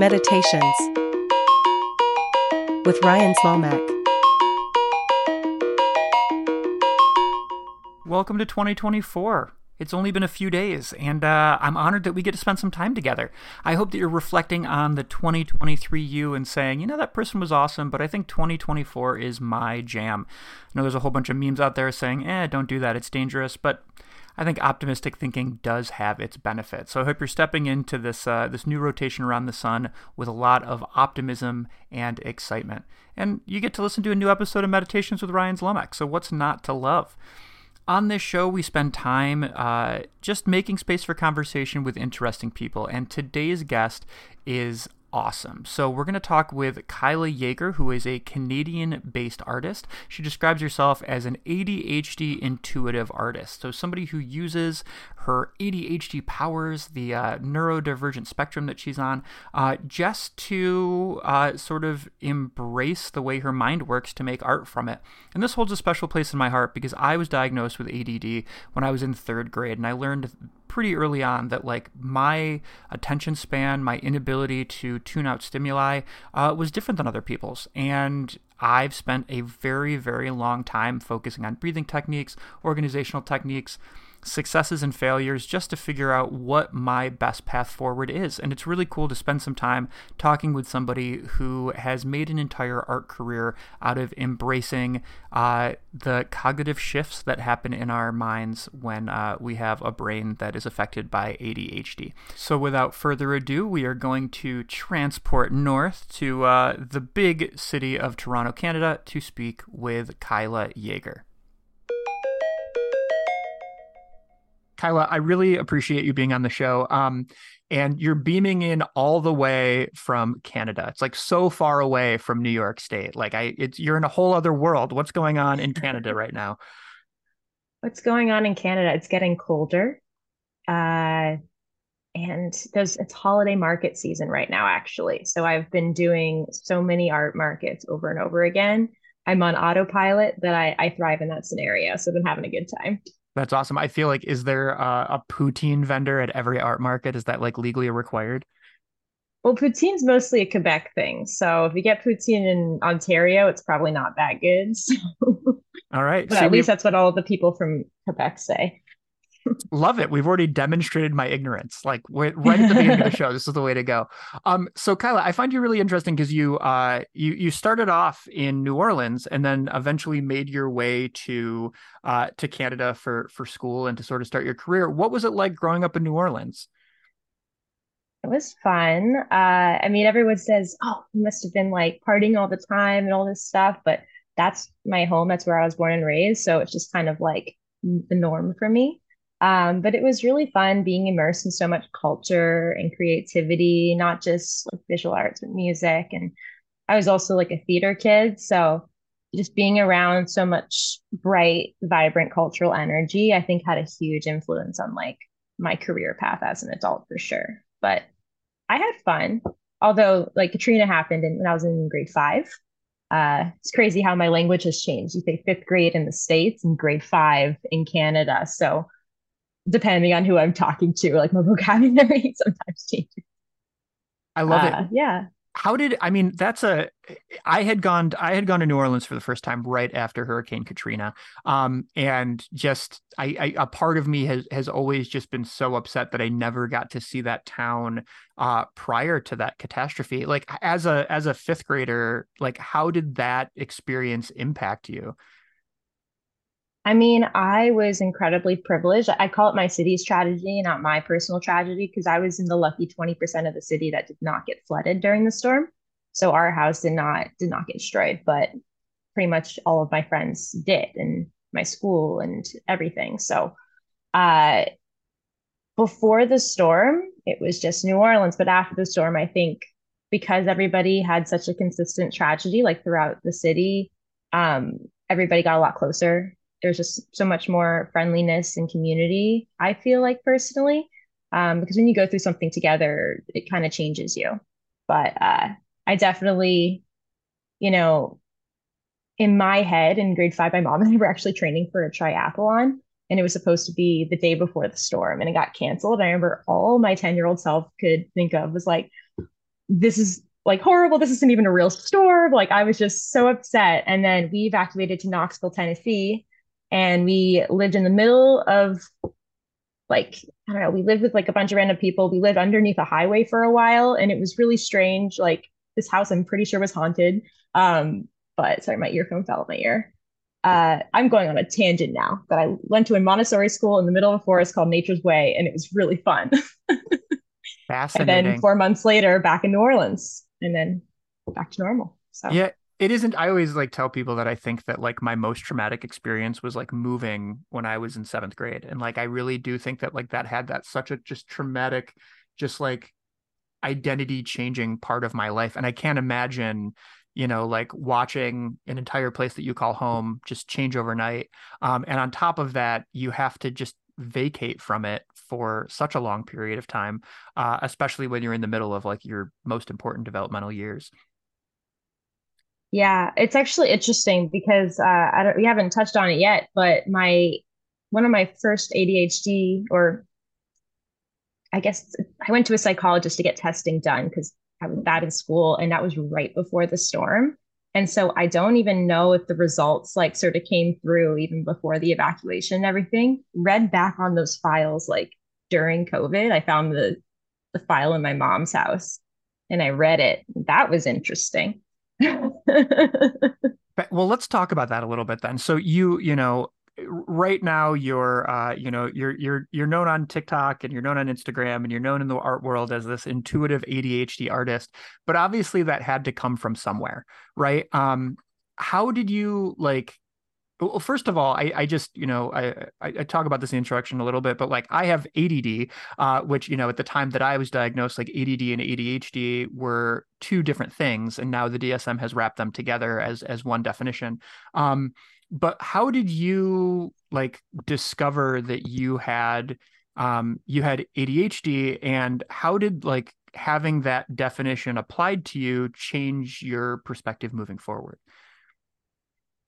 Meditations with Ryan Zlomek. Welcome to 2024. It's only been a few days, and uh, I'm honored that we get to spend some time together. I hope that you're reflecting on the 2023 you and saying, you know, that person was awesome, but I think 2024 is my jam. I know there's a whole bunch of memes out there saying, eh, don't do that, it's dangerous, but I think optimistic thinking does have its benefits. So I hope you're stepping into this uh, this new rotation around the sun with a lot of optimism and excitement. And you get to listen to a new episode of Meditations with Ryan Zlomek. So what's not to love? On this show, we spend time uh, just making space for conversation with interesting people. And today's guest is awesome. So, we're going to talk with Kyla Yager, who is a Canadian based artist. She describes herself as an ADHD intuitive artist. So, somebody who uses her ADHD powers, the uh, neurodivergent spectrum that she's on, uh, just to uh, sort of embrace the way her mind works to make art from it. And this holds a special place in my heart because I was diagnosed with ADD when I was in third grade, and I learned pretty early on that like my attention span, my inability to tune out stimuli uh, was different than other people's. And I've spent a very, very long time focusing on breathing techniques, organizational techniques successes and failures just to figure out what my best path forward is. And it's really cool to spend some time talking with somebody who has made an entire art career out of embracing uh, the cognitive shifts that happen in our minds when uh, we have a brain that is affected by ADHD. So, without further ado, we are going to transport north to uh, the big city of Toronto, Canada, to speak with Kyla Yager. Kyla, I really appreciate you being on the show. Um, and you're beaming in all the way from Canada. It's like so far away from New York State. Like I, it's you're in a whole other world. What's going on in Canada right now? What's going on in Canada? It's getting colder, uh, and there's it's holiday market season right now. Actually, so I've been doing so many art markets over and over again. I'm on autopilot that I, I thrive in that scenario. So I've been having a good time. That's awesome. I feel like is there a, a poutine vendor at every art market? Is that like legally required? Well, poutine's mostly a Quebec thing. So if you get poutine in Ontario, it's probably not that good. So. All right. But so at least that's what all the people from Quebec say. Love it. We've already demonstrated my ignorance. Like right at the beginning of the show, this is the way to go. Um, so Kyla, I find you really interesting because you uh you you started off in New Orleans and then eventually made your way to uh to Canada for for school and to sort of start your career. What was it like growing up in New Orleans? It was fun. Uh, I mean, everyone says, "Oh, you must have been like partying all the time and all this stuff," but that's my home. That's where I was born and raised. So it's just kind of like the norm for me. Um, but it was really fun being immersed in so much culture and creativity, not just like visual arts, but music. And I was also like a theater kid. So just being around so much bright, vibrant cultural energy, I think had a huge influence on like my career path as an adult for sure. But I had fun. Although like Katrina happened in, when I was in grade five. Uh, it's crazy how my language has changed. You say fifth grade in the States and grade five in Canada. So depending on who I'm talking to, like my vocabulary sometimes changes. I love uh, it. Yeah. How did I mean that's a I had gone I had gone to New Orleans for the first time right after Hurricane Katrina. Um and just I, I a part of me has has always just been so upset that I never got to see that town uh prior to that catastrophe. Like as a as a 5th grader, like how did that experience impact you? I mean, I was incredibly privileged. I call it my city's tragedy, not my personal tragedy, because I was in the lucky 20% of the city that did not get flooded during the storm. So our house did not did not get destroyed, but pretty much all of my friends did and my school and everything. So uh before the storm, it was just New Orleans, but after the storm, I think because everybody had such a consistent tragedy like throughout the city, um everybody got a lot closer there's just so much more friendliness and community i feel like personally um, because when you go through something together it kind of changes you but uh, i definitely you know in my head in grade five my mom and i were actually training for a triathlon and it was supposed to be the day before the storm and it got canceled i remember all my 10 year old self could think of was like this is like horrible. This isn't even a real storm. Like I was just so upset. And then we evacuated to Knoxville, Tennessee, and we lived in the middle of like I don't know, we lived with like a bunch of random people. We lived underneath a highway for a while, and it was really strange. Like this house, I'm pretty sure was haunted. Um, but sorry, my earphone fell out my ear. Uh, I'm going on a tangent now, but I went to a Montessori school in the middle of a forest called Nature's Way, and it was really fun. Fascinating. and then four months later, back in New Orleans, and then back to normal. So yeah, it isn't. I always like tell people that I think that like my most traumatic experience was like moving when I was in seventh grade, and like I really do think that like that had that such a just traumatic, just like identity changing part of my life, and I can't imagine you know, like watching an entire place that you call home just change overnight. Um, and on top of that, you have to just vacate from it for such a long period of time, uh, especially when you're in the middle of like your most important developmental years. Yeah, it's actually interesting because uh, I don't, we haven't touched on it yet, but my one of my first ADHD, or I guess I went to a psychologist to get testing done because I was bad in school, and that was right before the storm. And so I don't even know if the results like sort of came through even before the evacuation and everything. Read back on those files like during COVID. I found the the file in my mom's house and I read it. That was interesting. well, let's talk about that a little bit then. So you, you know, right now you're uh, you know you're you're you're known on TikTok and you're known on Instagram and you're known in the art world as this intuitive ADHD artist but obviously that had to come from somewhere right um how did you like well first of all i i just you know i i, talk about this in introduction a little bit but like i have add uh, which you know at the time that i was diagnosed like add and adhd were two different things and now the dsm has wrapped them together as as one definition um but how did you like discover that you had um you had ADHD and how did like having that definition applied to you change your perspective moving forward?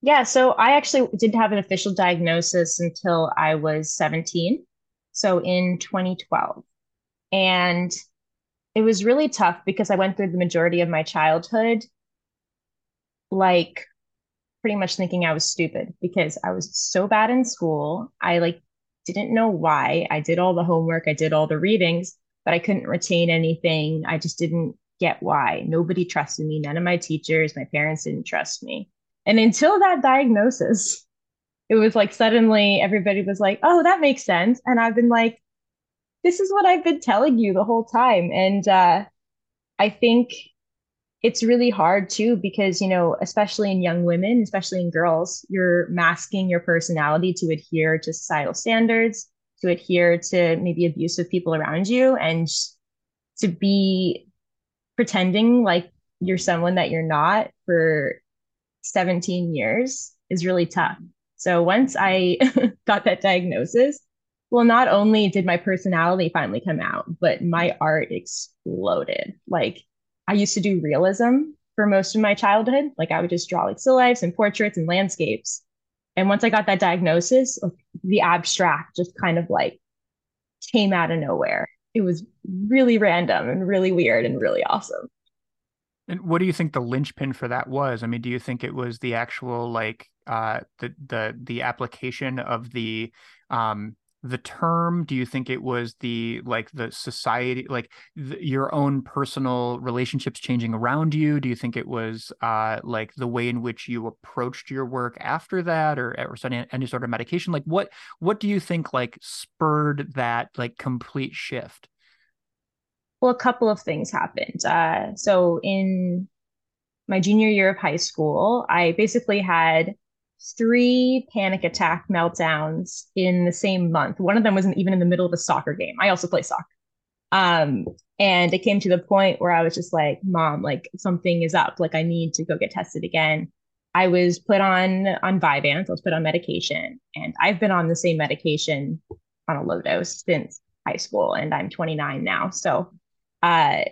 Yeah, so I actually didn't have an official diagnosis until I was 17. So in 2012. And it was really tough because I went through the majority of my childhood like pretty much thinking I was stupid because I was so bad in school. I like didn't know why. I did all the homework, I did all the readings, but I couldn't retain anything. I just didn't get why. Nobody trusted me. None of my teachers, my parents didn't trust me. And until that diagnosis, it was like suddenly everybody was like, oh, that makes sense. And I've been like, this is what I've been telling you the whole time. And uh, I think it's really hard too because you know especially in young women especially in girls you're masking your personality to adhere to societal standards to adhere to maybe abusive people around you and to be pretending like you're someone that you're not for 17 years is really tough so once i got that diagnosis well not only did my personality finally come out but my art exploded like I used to do realism for most of my childhood. Like I would just draw like still lifes and portraits and landscapes. And once I got that diagnosis, the abstract just kind of like came out of nowhere. It was really random and really weird and really awesome. And what do you think the linchpin for that was? I mean, do you think it was the actual like uh the the the application of the um the term? Do you think it was the like the society like the, your own personal relationships changing around you? Do you think it was uh like the way in which you approached your work after that or or any, sort of medication? Like what what do you think like spurred that like complete shift well a couple of things happened uh so in my junior year of high school i basically had three panic attack meltdowns in the same month. One of them wasn't even in the middle of a soccer game. I also play soccer. Um, and it came to the point where I was just like, Mom, like something is up. Like I need to go get tested again. I was put on on Vyvanse. I was put on medication, and I've been on the same medication on a low dose since high school, and I'm 29 now. So, uh,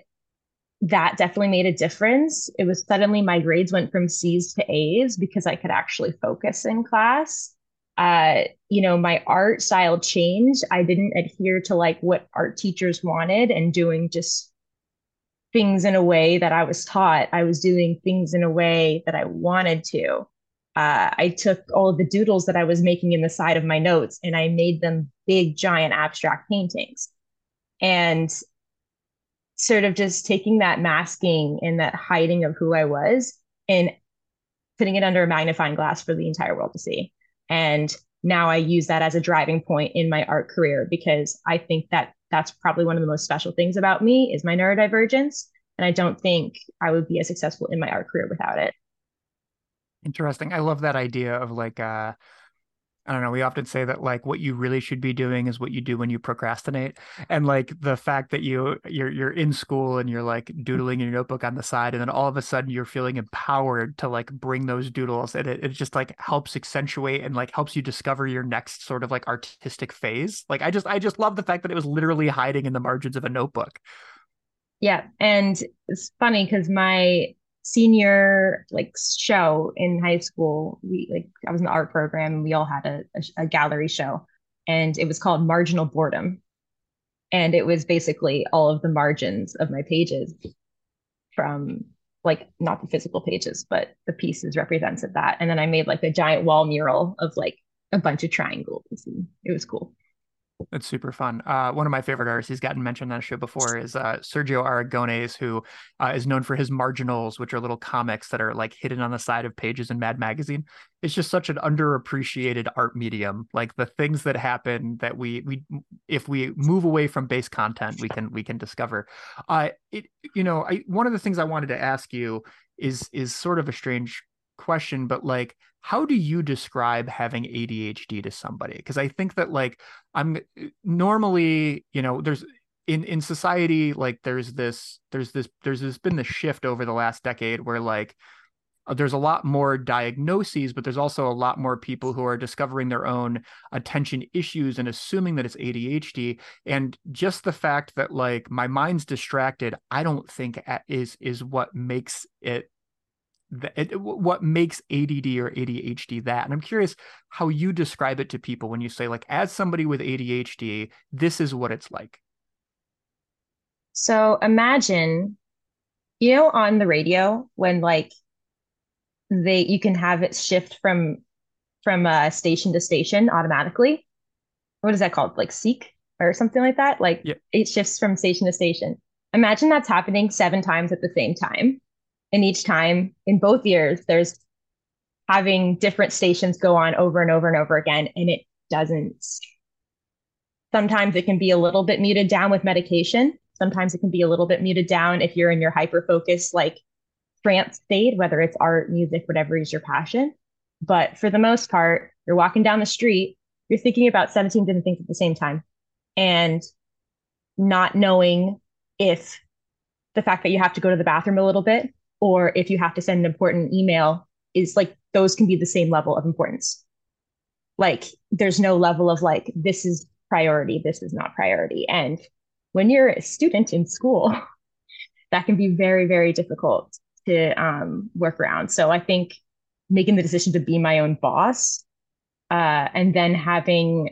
that definitely made a difference. It was suddenly my grades went from C's to A's because I could actually focus in class. Uh, you know, my art style changed. I didn't adhere to like what art teachers wanted and doing just things in a way that I was taught. I was doing things in a way that I wanted to. Uh, I took all the doodles that I was making in the side of my notes and I made them big, giant abstract paintings. And sort of just taking that masking and that hiding of who I was and putting it under a magnifying glass for the entire world to see. And now I use that as a driving point in my art career because I think that that's probably one of the most special things about me is my neurodivergence. And I don't think I would be as successful in my art career without it. Interesting. I love that idea of like uh I don't know, we often say that like what you really should be doing is what you do when you procrastinate. And like the fact that you you're you're in school and you're like doodling in your notebook on the side and then all of a sudden you're feeling empowered to like bring those doodles and it, it just like helps accentuate and like helps you discover your next sort of like artistic phase. Like I just I just love the fact that it was literally hiding in the margins of a notebook. Yeah, and it's funny because my senior like show in high school. We like i was in the art program. And we all had a, a, a gallery show and it was called marginal boredom. And it was basically all of the margins of my pages from like not the physical pages but the pieces represented that. And then i made like a giant wall mural of like a bunch of triangles it was cool it's super fun. Uh, one of my favorite artists, he's gotten mentioned on the show before, is uh, Sergio Aragonés, who uh, is known for his marginals, which are little comics that are like hidden on the side of pages in Mad Magazine. It's just such an underappreciated art medium. Like the things that happen that we we if we move away from base content, we can we can discover. Uh, it you know, I one of the things I wanted to ask you is is sort of a strange question, but like how do you describe having ADHD to somebody? Because I think that like I'm normally, you know, there's in in society like there's this there's this there's this been the shift over the last decade where like uh, there's a lot more diagnoses, but there's also a lot more people who are discovering their own attention issues and assuming that it's ADHD. And just the fact that like my mind's distracted, I don't think is is what makes it it, what makes ADD or ADHD that. And I'm curious how you describe it to people when you say, like, as somebody with ADHD, this is what it's like. So imagine, you know, on the radio when like they you can have it shift from from uh, station to station automatically. What is that called? Like seek or something like that. Like it shifts from station to station. Imagine that's happening seven times at the same time and each time in both years there's having different stations go on over and over and over again and it doesn't sometimes it can be a little bit muted down with medication. Sometimes it can be a little bit muted down if you're in your hyper focus like trance state whether it's art music whatever is your passion. But for the most part you're walking down the street you're thinking about 17 different things at the same time and not knowing if the fact that you have to go to the bathroom a little bit or if you have to send an important email is like those can be the same level of importance. Like there's no level of like this is priority this is not priority. And when you're a student in school that can be very very difficult to um, work around. So i think making the decision to be my own boss uh, and then having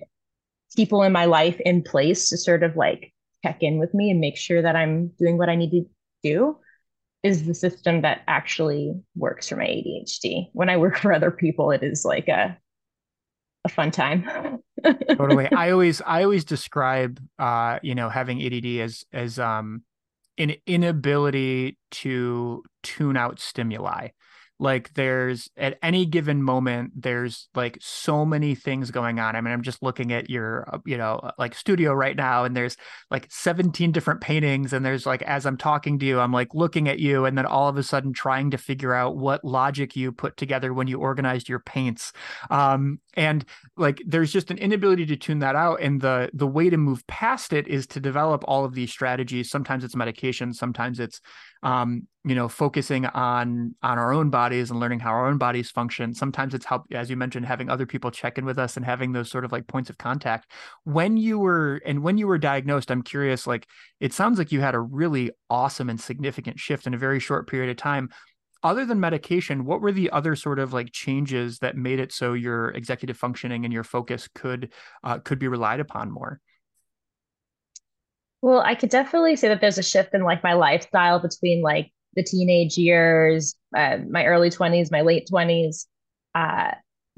people in my life in place to sort of like check in with me and make sure that i'm doing what i need to do is the system that actually works for my ADHD. When I work for other people, it is like a a fun time. totally. I always I always describe uh, you know, having ADD as as um an inability to tune out stimuli like there's at any given moment there's like so many things going on. I mean i'm just looking at your uh, you know uh, like studio right now and there's like 17 different paintings and there's like as i'm talking to you i'm like looking at you and then all of a sudden trying to figure out what logic you put together when you organized your paints. Um and like there's just an inability to tune that out and the the way to move past it is to develop all of these strategies. Sometimes it's medication sometimes it's um, you know, focusing on on our own bodies and learning how our own bodies function. Sometimes it's help, as you mentioned, having other people check in with us and having those sort of like points of contact. When you were and when you were diagnosed, I'm curious. Like, it sounds like you had a really awesome and significant shift in a very short period of time. Other than medication, what were the other sort of like changes that made it so your executive functioning and your focus could uh, could be relied upon more? Well, I could definitely say that there's a shift in like my lifestyle between like the teenage years, uh, my early 20s, my late 20s. Uh,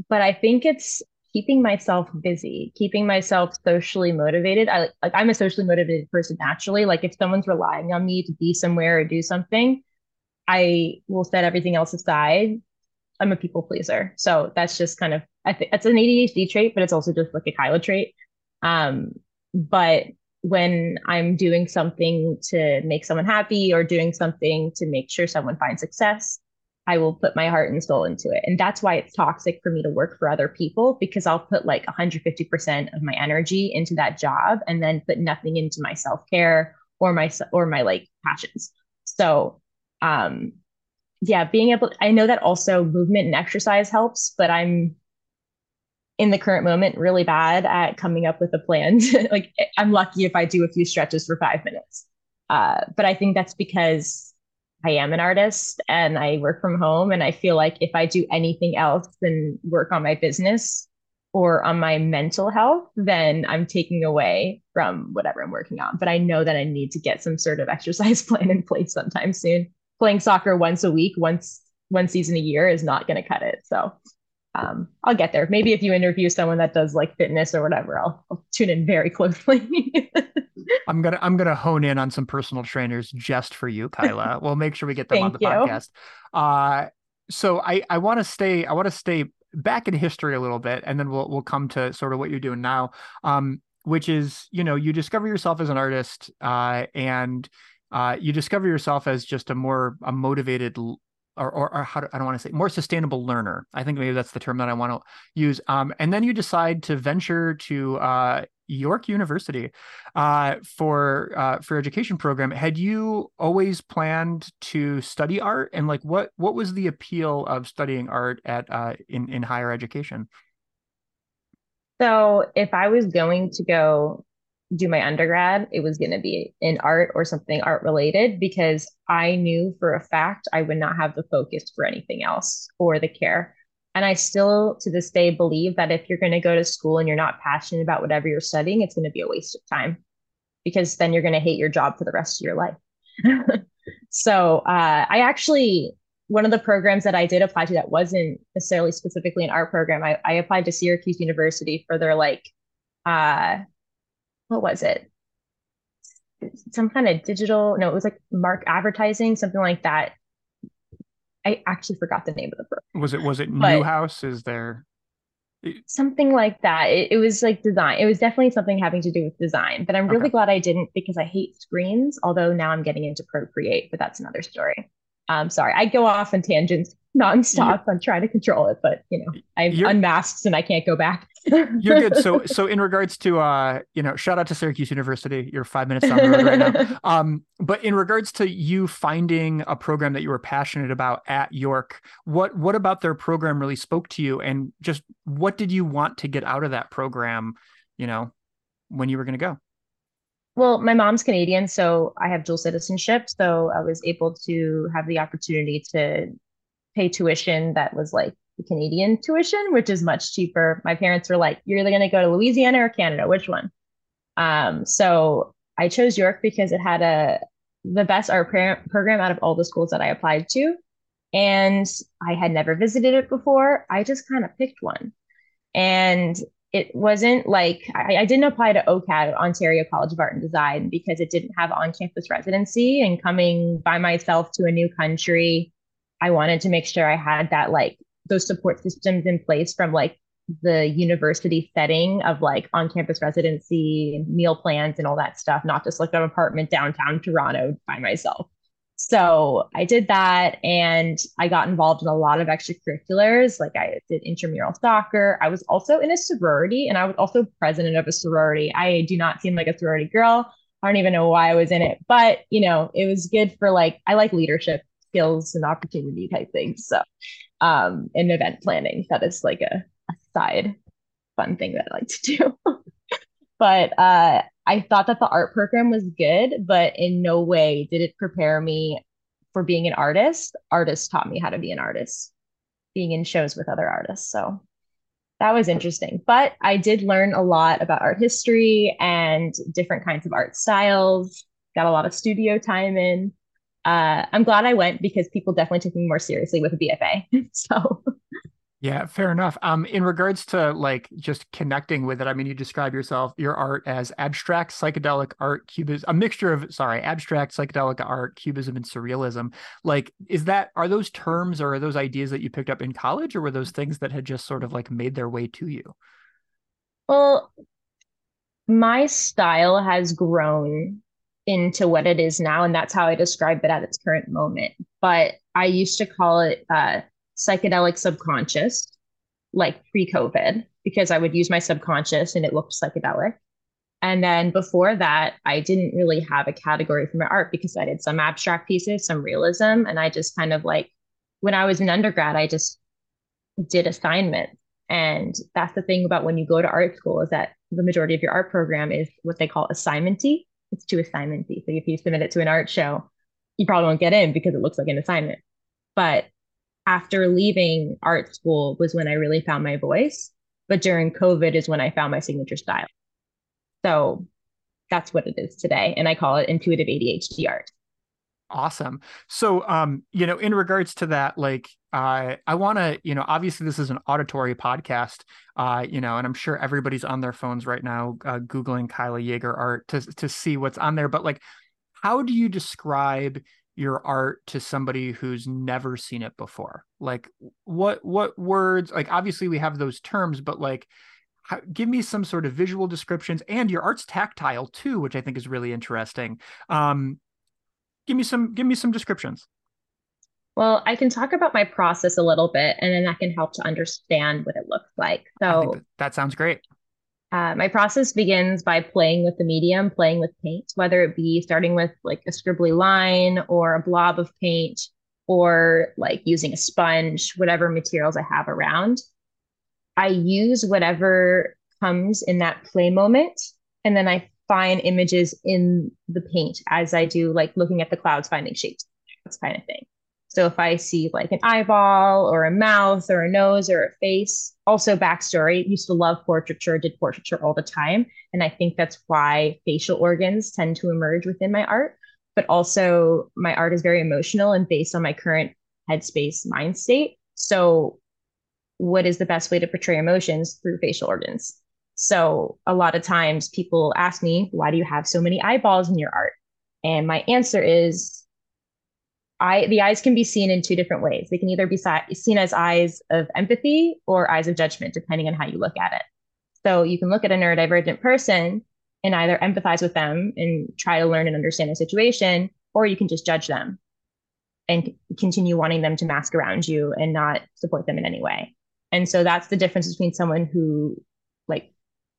but I think it's keeping myself busy, keeping myself socially motivated. I like I'm a socially motivated person naturally. Like if someone's relying on me to be somewhere or do something, I will set everything else aside. I'm a people pleaser. So that's just kind of I think it's an ADHD trait, but it's also just like a Kyla trait. Um, but when I'm doing something to make someone happy or doing something to make sure someone finds success, I will put my heart and soul into it. And that's why it's toxic for me to work for other people because I'll put like 150% of my energy into that job and then put nothing into my self-care or my or my like passions. So, um yeah, being able I know that also movement and exercise helps, but I'm in the current moment really bad at coming up with a plan. like I'm lucky if I do a few stretches for five minutes. Uh, but I think that's because I am an artist and I work from home. And I feel like if I do anything else than work on my business or on my mental health, then I'm taking away from whatever I'm working on. But I know that I need to get some sort of exercise plan in place sometime soon. Playing soccer once a week, once one season a year is not going to cut it. So um, I'll get there. Maybe if you interview someone that does like fitness or whatever, I'll, I'll tune in very closely. I'm gonna I'm gonna hone in on some personal trainers just for you, Kyla. we'll make sure we get them on the you. podcast. Uh, so I I want to stay I want to stay back in history a little bit, and then we'll we'll come to sort of what you're doing now. Um, which is you know you discover yourself as an artist, uh, and uh, you discover yourself as just a more a motivated or, or, or how do, I don't want to say more sustainable learner. I think maybe that's the term that I want to use. Um, and then you decide to venture to uh, York University uh, for uh, for education program. Had you always planned to study art, and like what what was the appeal of studying art at uh, in in higher education? So if I was going to go do my undergrad, it was going to be in art or something art related because I knew for a fact I would not have the focus for anything else or the care. And I still to this day believe that if you're going to go to school and you're not passionate about whatever you're studying, it's going to be a waste of time because then you're going to hate your job for the rest of your life. so uh, I actually, one of the programs that I did apply to that wasn't necessarily specifically an art program, I, I applied to Syracuse University for their like, uh, what was it? Some kind of digital, no, it was like mark advertising, something like that. I actually forgot the name of the program. Was it was it but Newhouse? Is there something like that? It, it, was like design. It was definitely something having to do with design. But I'm really okay. glad I didn't because I hate screens. Although now I'm getting into Procreate, but that's another story. Um, sorry, I go off on tangents nonstop. I'm trying to control it, but you know, you're, unmasked and I can't go back. you're good. So, so in regards to, uh, you know, shout out to Syracuse University. You're five minutes down the road right now. Um, but in regards to you finding a program that you were passionate about at York, what what about their program really spoke to you, and just what did you want to get out of that program? You know, when you were going to go. Well, my mom's Canadian, so I have dual citizenship. So I was able to have the opportunity to pay tuition that was like the Canadian tuition, which is much cheaper. My parents were like, "You're either going to go to Louisiana or Canada. Which one?" Um, so I chose York because it had a the best art program out of all the schools that I applied to, and I had never visited it before. I just kind of picked one, and it wasn't like I, I, didn't apply to OCAD, Ontario College of Art and Design, because it didn't have on campus residency. And coming by myself to a new country, I wanted to make sure I had that like those support systems in place from like the university setting of like on campus residency, meal plans, and all that stuff, not just like an apartment downtown Toronto by myself. So I did that and I got involved in a lot of extracurriculars. Like I did intramural soccer. I was also in a sorority and I was also president of a sorority. I do not seem like a sorority girl. I don't even know why I was in it, but you know, it was good for like, I like leadership skills and opportunity type things. So, um, in event planning, that is like a, a side fun thing that I like to do. but uh, I thought that the art program was good, but in no way did it prepare me for being an artist. Artists taught me how to be an artist, being in shows with other artists. So that was interesting. But I did learn a lot about art history and different kinds of art styles. Got a lot of studio time in. Uh, I'm glad I went because people definitely took me more seriously with a BFA. so yeah, fair enough. Um, in regards to like just connecting with it, I mean, you describe yourself your art as abstract psychedelic art, cubism, a mixture of sorry, abstract psychedelic art, cubism, and surrealism. Like, is that are those terms or are those ideas that you picked up in college, or were those things that had just sort of like made their way to you? Well, my style has grown into what it is now, and that's how I describe it at its current moment. But I used to call it uh, psychedelic subconscious, like pre COVID, because I would use my subconscious and it looked psychedelic. And then before that, I didn't really have a category for my art because I did some abstract pieces, some realism. And I just kind of like, when I was in undergrad, I just did assignments. And that's the thing about when you go to art school is that the majority of your art program is what they call assignmenty. It's too assignmenty. So if you submit it to an art show, you probably won't get in because it looks like an assignment. But after leaving art school was when I really found my voice. But during COVID is when I found my signature style. So that's what it is today. And I call it intuitive ADHD art. Awesome. So, um, you know, in regards to that, like, uh, I want to, you know, obviously this is an auditory podcast, uh, you know, and I'm sure everybody's on their phones right now, uh, Googling Kyla Yager art to, to see what's on there. But like, how do you describe your art to somebody who's never seen it before like what what words like obviously we have those terms but like how, give me some sort of visual descriptions and your art's tactile too which i think is really interesting um give me some give me some descriptions well i can talk about my process a little bit and then that can help to understand what it looks like so that, that sounds great uh, my process begins by playing with the medium, playing with paint, whether it be starting with like a scribbly line or a blob of paint or like using a sponge, whatever materials I have around. I use whatever comes in that play moment. And then I find images in the paint as I do, like looking at the clouds, finding shapes, this kind of thing. So if I see like an eyeball or a mouth or a nose or a face, also backstory, used to love portraiture, did portraiture all the time. And I think that's why facial organs tend to emerge within my art. But also, my art is very emotional and based on my current headspace mind state. So, what is the best way to portray emotions through facial organs? So, a lot of times people ask me, why do you have so many eyeballs in your art? And my answer is the eyes can be seen in two different ways. They can either be seen as eyes of empathy or eyes of judgment, depending on how you look at it. So you can look at a neurodivergent person and either empathize with them and try to learn and understand the situation, or you can just judge them and continue wanting them to mask around you and not support them in any way. And so that's the difference between someone who like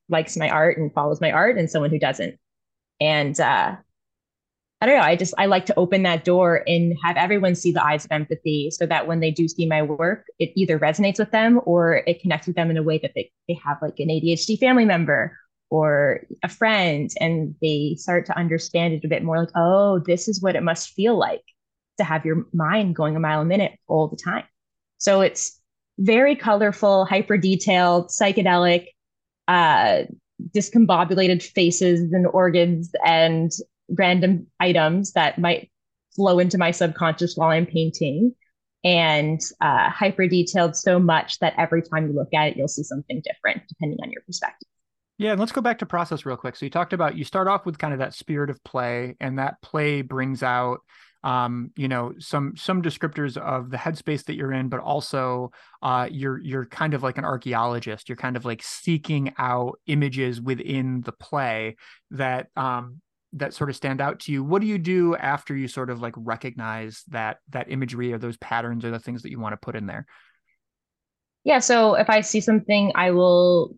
likes my art and follows my art and someone who doesn't. And uh, I don't know. I just I like to open that door and have everyone see the eyes of empathy so that when they do see my work, it either resonates with them or it connects with them in a way that they, they have like an ADHD family member or a friend and they start to understand it a bit more like, oh, this is what it must feel like to have your mind going a mile a minute all the time. So it's very colorful, hyper detailed, psychedelic, uh, discombobulated faces and organs and random items that might flow into my subconscious while I'm painting and uh, hyper detailed so much that every time you look at it, you'll see something different depending on your perspective. Yeah, and let's go back to process real quick. So you talked about you start off with kind of that spirit of play, and that play brings out um, you know, some some descriptors of the headspace that you're in, but also uh, you're you're kind of like an archaeologist. You're kind of like seeking out images within the play that um, that sort of stand out to you? What do you do after you sort of like recognize that that imagery or those patterns or the things that you want to put in there? Yeah so if i see something i will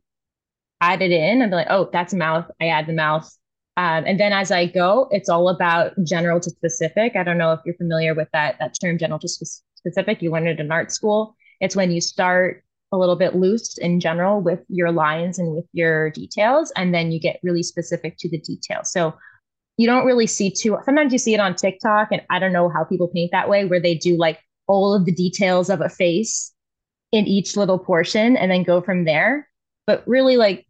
add it in and be like oh that's a mouth i add the mouth. Um, and then as i go it's all about general to specific. I don't know if you're familiar with that that term general to specific. You learned it in art school. It's when you start a little bit loose in general with your lines and with your details and then you get really specific to the details so you don't really see too sometimes you see it on TikTok and I don't know how people paint that way where they do like all of the details of a face in each little portion and then go from there. But really, like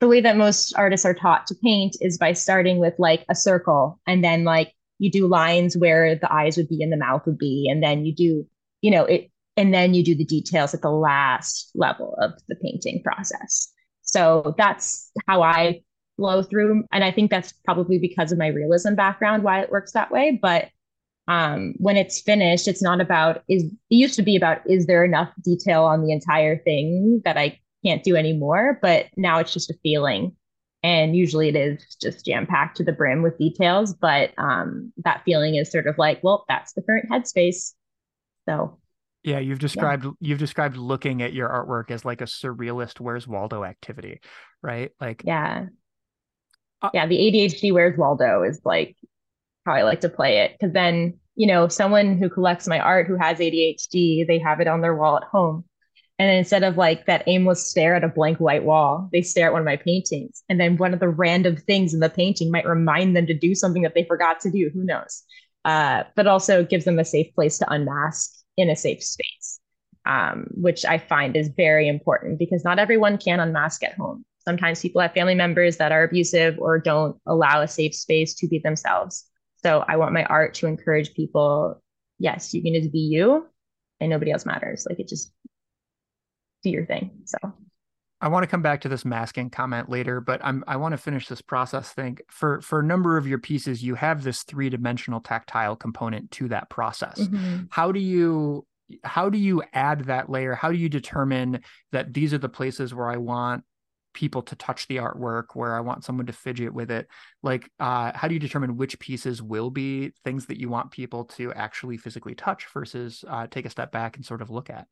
the way that most artists are taught to paint is by starting with like a circle and then like you do lines where the eyes would be and the mouth would be and then you do you know it and then you do the details at the last level of the painting process so that's how i flow through. And i think that's probably because of my realism background why it works that way. But um, when it's finished it's not about is it used to be about is there enough detail on the entire thing that i can't do anymore? But now it's just a feeling. And usually it is just jam packed to the brim with details. But um, that feeling is sort of like well that's the current headspace. So yeah you've described yeah. you've described looking at your artwork as like a surrealist where's waldo activity right? Like yeah yeah the adhd where's waldo is like how i like to play it because then you know someone who collects my art who has adhd they have it on their wall at home and instead of like that aimless stare at a blank white wall, they stare at one of my paintings. And then one of the random things in the painting might remind them to do something that they forgot to do. Who knows? Uh, but also gives them a safe place to unmask in a safe space, um, which I find is very important because not everyone can unmask at home. Sometimes people have family members that are abusive or don't allow a safe space to be themselves. So I want my art to encourage people yes, you can just be you and nobody else matters. Like it just do your thing. So I want to come back to this masking comment later, but I'm I want to finish this process thing. For for a number of your pieces, you have this three-dimensional tactile component to that process. Mm-hmm. How do you how do you add that layer? How do you determine that these are the places where I want people to touch the artwork, where I want someone to fidget with it? Like uh, how do you determine which pieces will be things that you want people to actually physically touch versus uh, take a step back and sort of look at?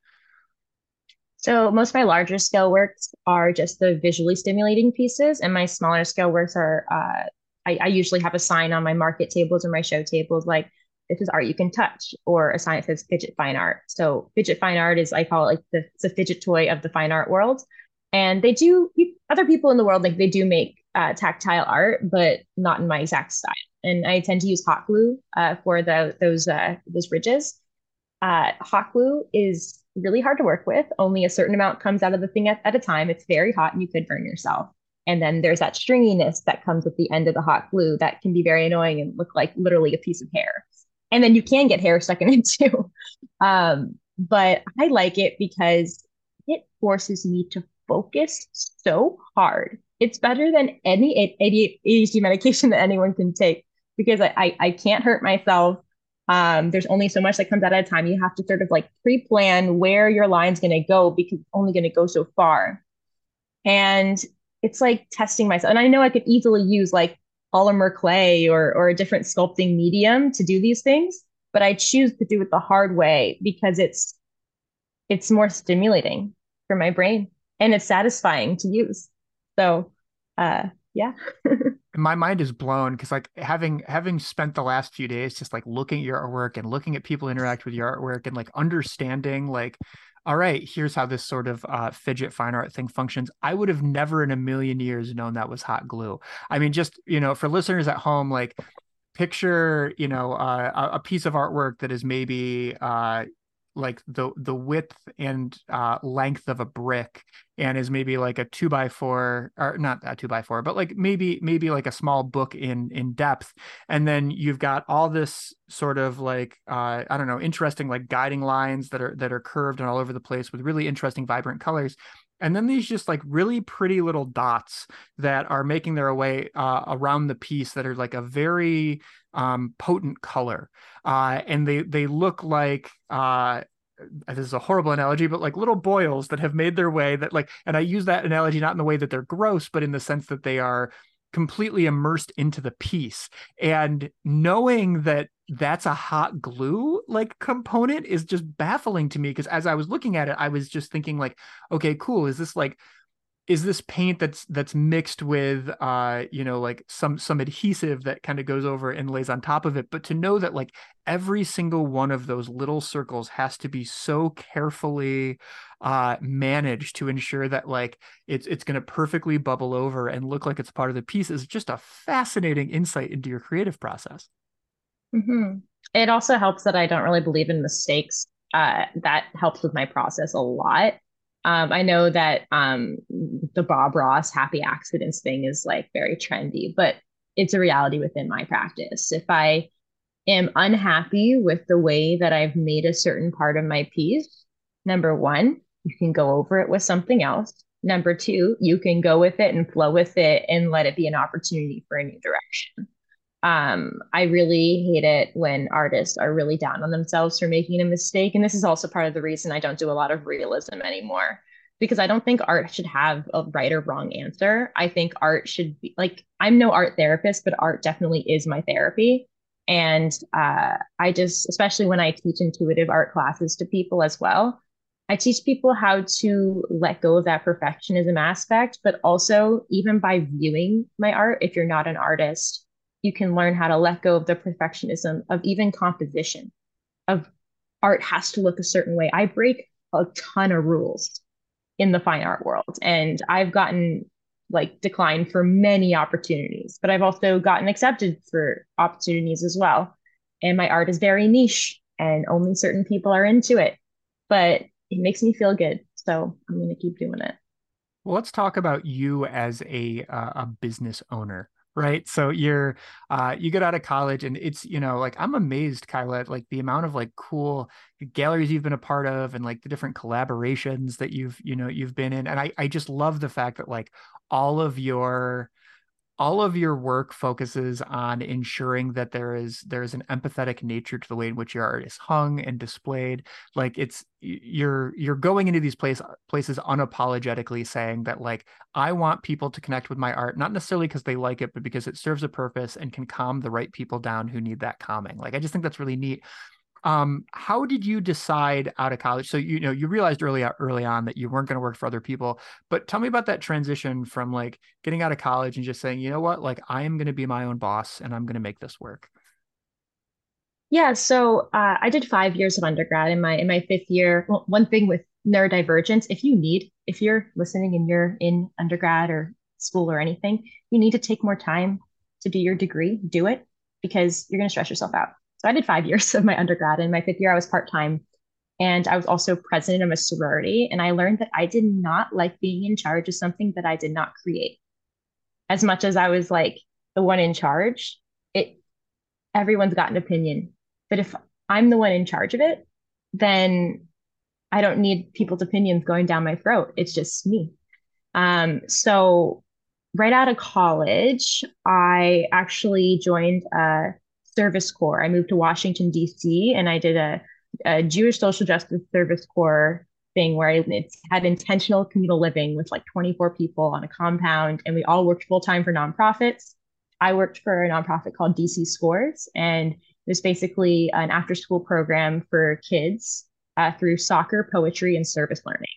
So most of my larger scale works are just the visually stimulating pieces, and my smaller scale works are. Uh, I, I, usually have a sign on my market tables or my show tables like "This is art you can touch," or a sign that says "Fidget Fine Art." So fidget fine art is I call it like the a fidget toy of the fine art world, and they do other people in the world like they do make uh, tactile art, but not in my exact style. And I tend to use hot glue uh, for the those uh, those ridges. Uh, hot glue is really hard to work with. Only a certain amount comes out of the thing at, at a time. It's very hot and you could burn yourself. And then there's that stringiness that comes at the end of the hot glue that can be very annoying and look like literally a piece of hair. And then you can get hair stuck in it too. Um, but I like it because it forces me to focus so hard. It's better than any ADHD medication that anyone can take because I, I, I can't hurt myself. Um, there's only so much that comes out at a time. You have to sort of like pre-plan where your line's going to go because it's only going to go so far. And it's like testing myself. And I know I could easily use like polymer clay or or a different sculpting medium to do these things, but I choose to do it the hard way because it's it's more stimulating for my brain and it's satisfying to use. So uh yeah. my mind is blown because like having having spent the last few days just like looking at your artwork and looking at people interact with your artwork and like understanding like all right here's how this sort of uh, fidget fine art thing functions i would have never in a million years known that was hot glue i mean just you know for listeners at home like picture you know uh, a piece of artwork that is maybe uh, like the the width and uh, length of a brick and is maybe like a two by four or not a two by four but like maybe maybe like a small book in in depth. And then you've got all this sort of like uh, i don't know interesting like guiding lines that are that are curved and all over the place with really interesting vibrant colors. And then these just like really pretty little dots that are making their way uh, around the piece that are like a very um, potent color, uh, and they they look like uh, this is a horrible analogy, but like little boils that have made their way that like, and I use that analogy not in the way that they're gross, but in the sense that they are completely immersed into the piece. And knowing that that's a hot glue like component is just baffling to me because as i was looking at it i was just thinking like okay cool is this like is this paint that's that's mixed with uh you know like some some adhesive that kind of goes over and lays on top of it but to know that like every single one of those little circles has to be so carefully uh managed to ensure that like it's it's going to perfectly bubble over and look like it's part of the piece is just a fascinating insight into your creative process mm-hmm. it also helps that i don't really believe in mistakes uh, that helps with my process a lot. Um, I know that um, the Bob Ross happy accidents thing is like very trendy, but it's a reality within my practice. If I am unhappy with the way that I've made a certain part of my piece, number one, you can go over it with something else. Number two, you can go with it and flow with it and let it be an opportunity for a new direction. Um, I really hate it when artists are really down on themselves for making a mistake. And this is also part of the reason I don't do a lot of realism anymore because I don't think art should have a right or wrong answer. I think art should be like, I'm no art therapist, but art definitely is my therapy. And uh, I just, especially when I teach intuitive art classes to people as well, I teach people how to let go of that perfectionism aspect, but also even by viewing my art, if you're not an artist, you can learn how to let go of the perfectionism of even composition. Of art has to look a certain way. I break a ton of rules in the fine art world and i've gotten like declined for many opportunities but i've also gotten accepted for opportunities as well. And my art is very niche and only certain people are into it but it makes me feel good so i'm going to keep doing it. Well let's talk about you as a uh, a business owner right? So you're uh you get out of college and it's you know like i'm amazed kyla like the amount of like cool galleries you've been a part of and like the different collaborations that you've you know you've been in. And i i just love the fact that like all of your all of your work focuses on ensuring that there is there is an empathetic nature to the way in which your art is hung and displayed. Like it's you're you're going into these place, places unapologetically saying that like i want people to connect with my art not necessarily because they like it but because it serves a purpose and can calm the right people down who need that calming. Like i just think that's really neat um, how did you decide out of college? So you know you realized early early on that you weren't going to work for other people. But tell me about that transition from like getting out of college and just saying, you know what, like I am going to be my own boss and I'm going to make this work. Yeah, so uh, I did five years of undergrad in my in my fifth year. Well, one thing with neurodivergence, if you need, if you're listening and you're in undergrad or school or anything, you need to take more time to do your degree. Do it because you're going to stress yourself out. So I did five years of my undergrad. In my fifth year, I was part time. And I was also president of a sorority. And I learned that I did not like being in charge of something that I did not create. As much as I was like the one in charge, it everyone's got an opinion. But if I'm the one in charge of it, then I don't need people's opinions going down my throat. It's just me. Um, so right out of college, I actually joined a Service Corps. I moved to Washington, D.C., and I did a, a Jewish social justice service corps thing where I had intentional communal living with like 24 people on a compound, and we all worked full time for nonprofits. I worked for a nonprofit called DC Scores, and it was basically an after school program for kids uh, through soccer, poetry, and service learning.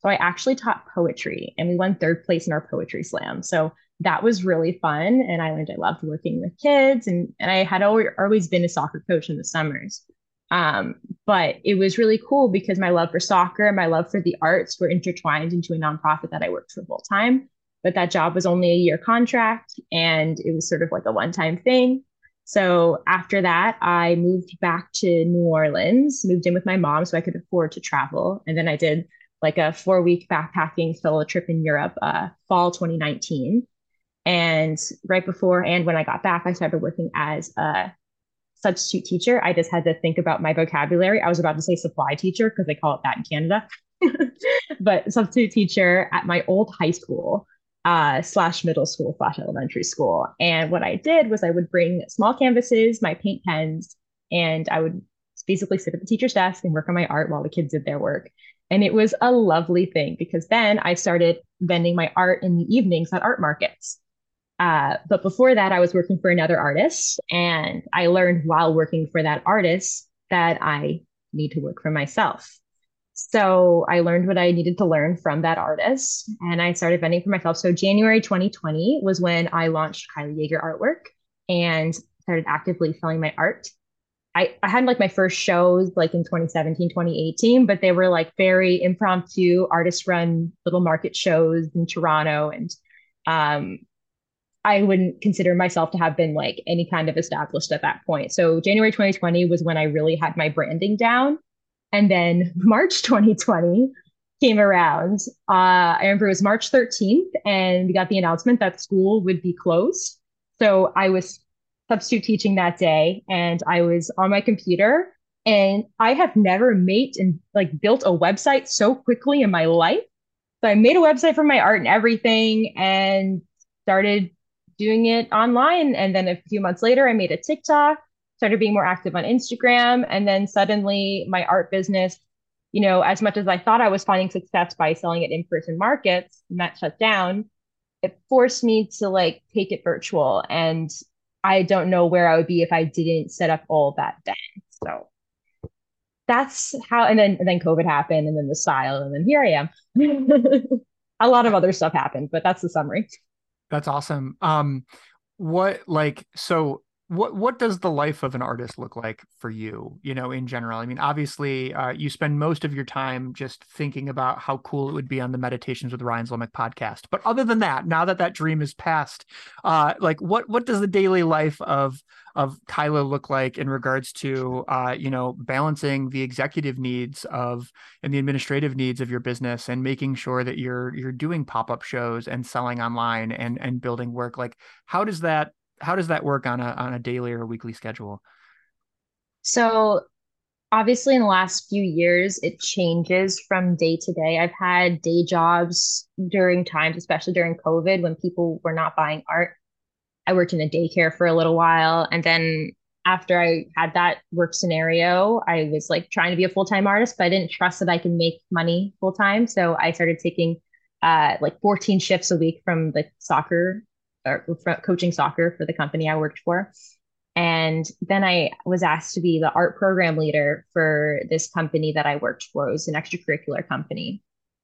So I actually taught poetry, and we won third place in our poetry slam. So that was really fun. And I learned I loved working with kids. And, and I had always always been a soccer coach in the summers. Um, but it was really cool because my love for soccer and my love for the arts were intertwined into a nonprofit that I worked for full time. But that job was only a year contract and it was sort of like a one time thing. So after that, I moved back to New Orleans, moved in with my mom so I could afford to travel. And then I did like a four week backpacking solo trip in Europe, uh, fall 2019. And right before and when I got back, I started working as a substitute teacher. I just had to think about my vocabulary. I was about to say supply teacher because they call it that in Canada, but substitute teacher at my old high school uh, slash middle school slash elementary school. And what I did was I would bring small canvases, my paint pens, and I would basically sit at the teacher's desk and work on my art while the kids did their work. And it was a lovely thing because then I started vending my art in the evenings at art markets. Uh, but before that, I was working for another artist, and I learned while working for that artist that I need to work for myself. So I learned what I needed to learn from that artist, and I started vending for myself. So January 2020 was when I launched Kyla Yager Artwork and started actively selling my art. I, I had like my first shows like in 2017, 2018, but they were like very impromptu artist run little market shows in Toronto. And um, I wouldn't consider myself to have been like any kind of established at that point. So January 2020 was when I really had my branding down. And then March 2020 came around. Uh, I remember it was March 13th, and we got the announcement that school would be closed. So I was substitute teaching that day, and I was on my computer. And I have never made and like built a website so quickly in my life. So I made a website for my art and everything, and started doing it online. And then a few months later, I made a TikTok, started being more active on Instagram. And then suddenly my art business, you know, as much as I thought I was finding success by selling it in person markets, that shut down, it forced me to like take it virtual. And I don't know where I would be if I didn't set up all that then. So that's how and then and then COVID happened and then the style and then here I am. a lot of other stuff happened, but that's the summary. That's awesome. Um, what like so what what does the life of an artist look like for you you know in general? I mean obviously uh, you spend most of your time just thinking about how cool it would be on the meditations with ryan zlomek podcast. But other than that now that that dream is past uh, like what what does the daily life of of kyla look like in regards to uh, you know balancing the executive needs of and the administrative needs of your business and making sure that you're you're doing pop-up shows and selling online and and building work? Like how does that how does that work on a on a daily or weekly schedule so obviously in the last few years it changes from day to day i've had day jobs during times especially during covid when people were not buying art I worked in a daycare for a little while. And then after I had that work scenario, I was like trying to be a full time artist, but I didn't trust that I can make money full time. So I started taking uh, like 14 shifts a week from the soccer or coaching soccer for the company I worked for. And then I was asked to be the art program leader for this company that I worked for. It was an extracurricular company.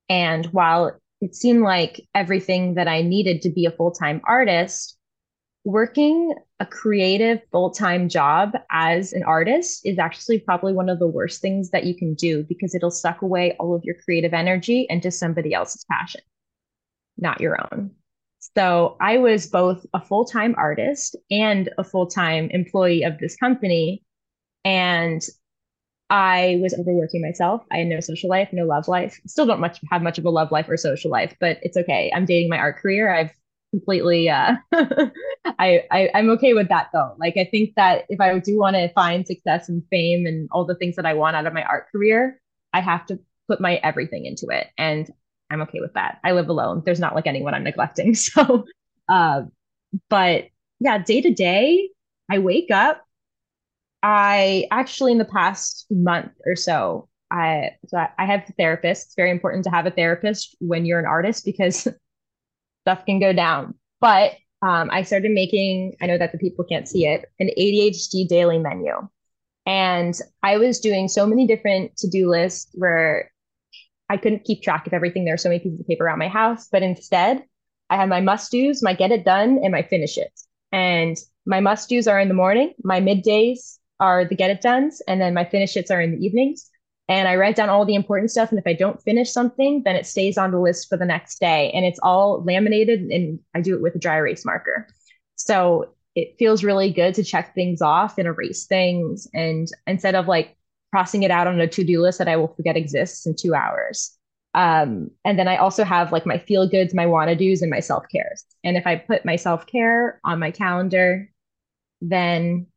And while it seemed like everything that I needed to be a full time artist, working a creative full-time job as an artist is actually probably one of the worst things that you can do because it'll suck away all of your creative energy into somebody else's passion not your own so i was both a full-time artist and a full-time employee of this company and I was overworking myself. I had no social life, no love life. Still don't much have much of a love life or social life, but it's okay. I'm dating my art career. I've completely uh I, I i'm okay with that though like i think that if i do want to find success and fame and all the things that i want out of my art career i have to put my everything into it and i'm okay with that i live alone there's not like anyone i'm neglecting so uh but yeah day to day i wake up i actually in the past month or so i so i have a therapist it's very important to have a therapist when you're an artist because stuff can go down. But um, I started making, I know that the people can't see it, an ADHD daily menu. And I was doing so many different to do lists where I couldn't keep track of everything. There are so many pieces of paper around my house, but instead, I have my must dos, my get it done, and my finish it. And my must dos are in the morning, my middays are the get it dones, and then my finish its are in the evenings and I write down all the important stuff. And if I don't finish something, then it stays on the list for the next day. And it's all laminated and I do it with a dry erase marker. So it feels really good to check things off and erase things. And instead of like crossing it out on a to do list that I will forget exists in two hours. Um, and then I also have like my feel goods, my wanna do's, and my self cares. And if I put my self care on my calendar, then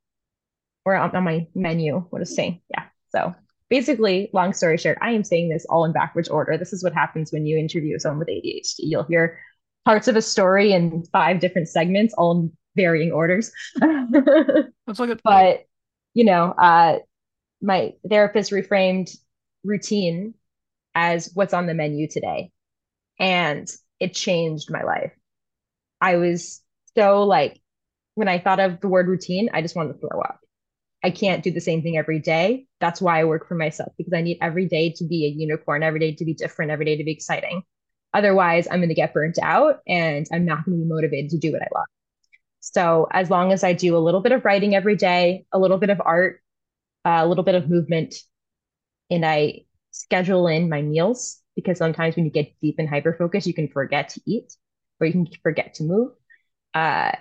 or on, on my menu, what is saying? Yeah. So basically, long story short, I am saying this all in backwards order. This is what happens when you interview someone with ADHD. You'll hear parts of a story in five different segments, all in varying orders. That's like it. But you know, uh, my therapist reframed routine as what's on the menu today, and it changed my life. I was so like when I thought of the word routine, I just wanted to throw up. I can't do the same thing every day. That's why I work for myself because I need every day to be a unicorn, every day to be different, every day to be exciting. Otherwise, I'm going to get burnt out and I'm not going to be motivated to do what I love. So, as long as I do a little bit of writing every day, a little bit of art, a little bit of movement, and I schedule in my meals because sometimes when you get deep in hyper focus, you can forget to eat or you can forget to move. Uh,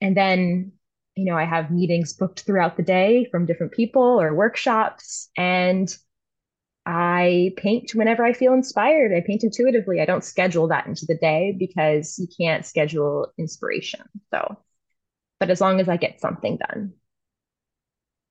and then you know, I have meetings booked throughout the day from different people or workshops. And I paint whenever I feel inspired. I paint intuitively. I don't schedule that into the day because you can't schedule inspiration. So, but as long as I get something done.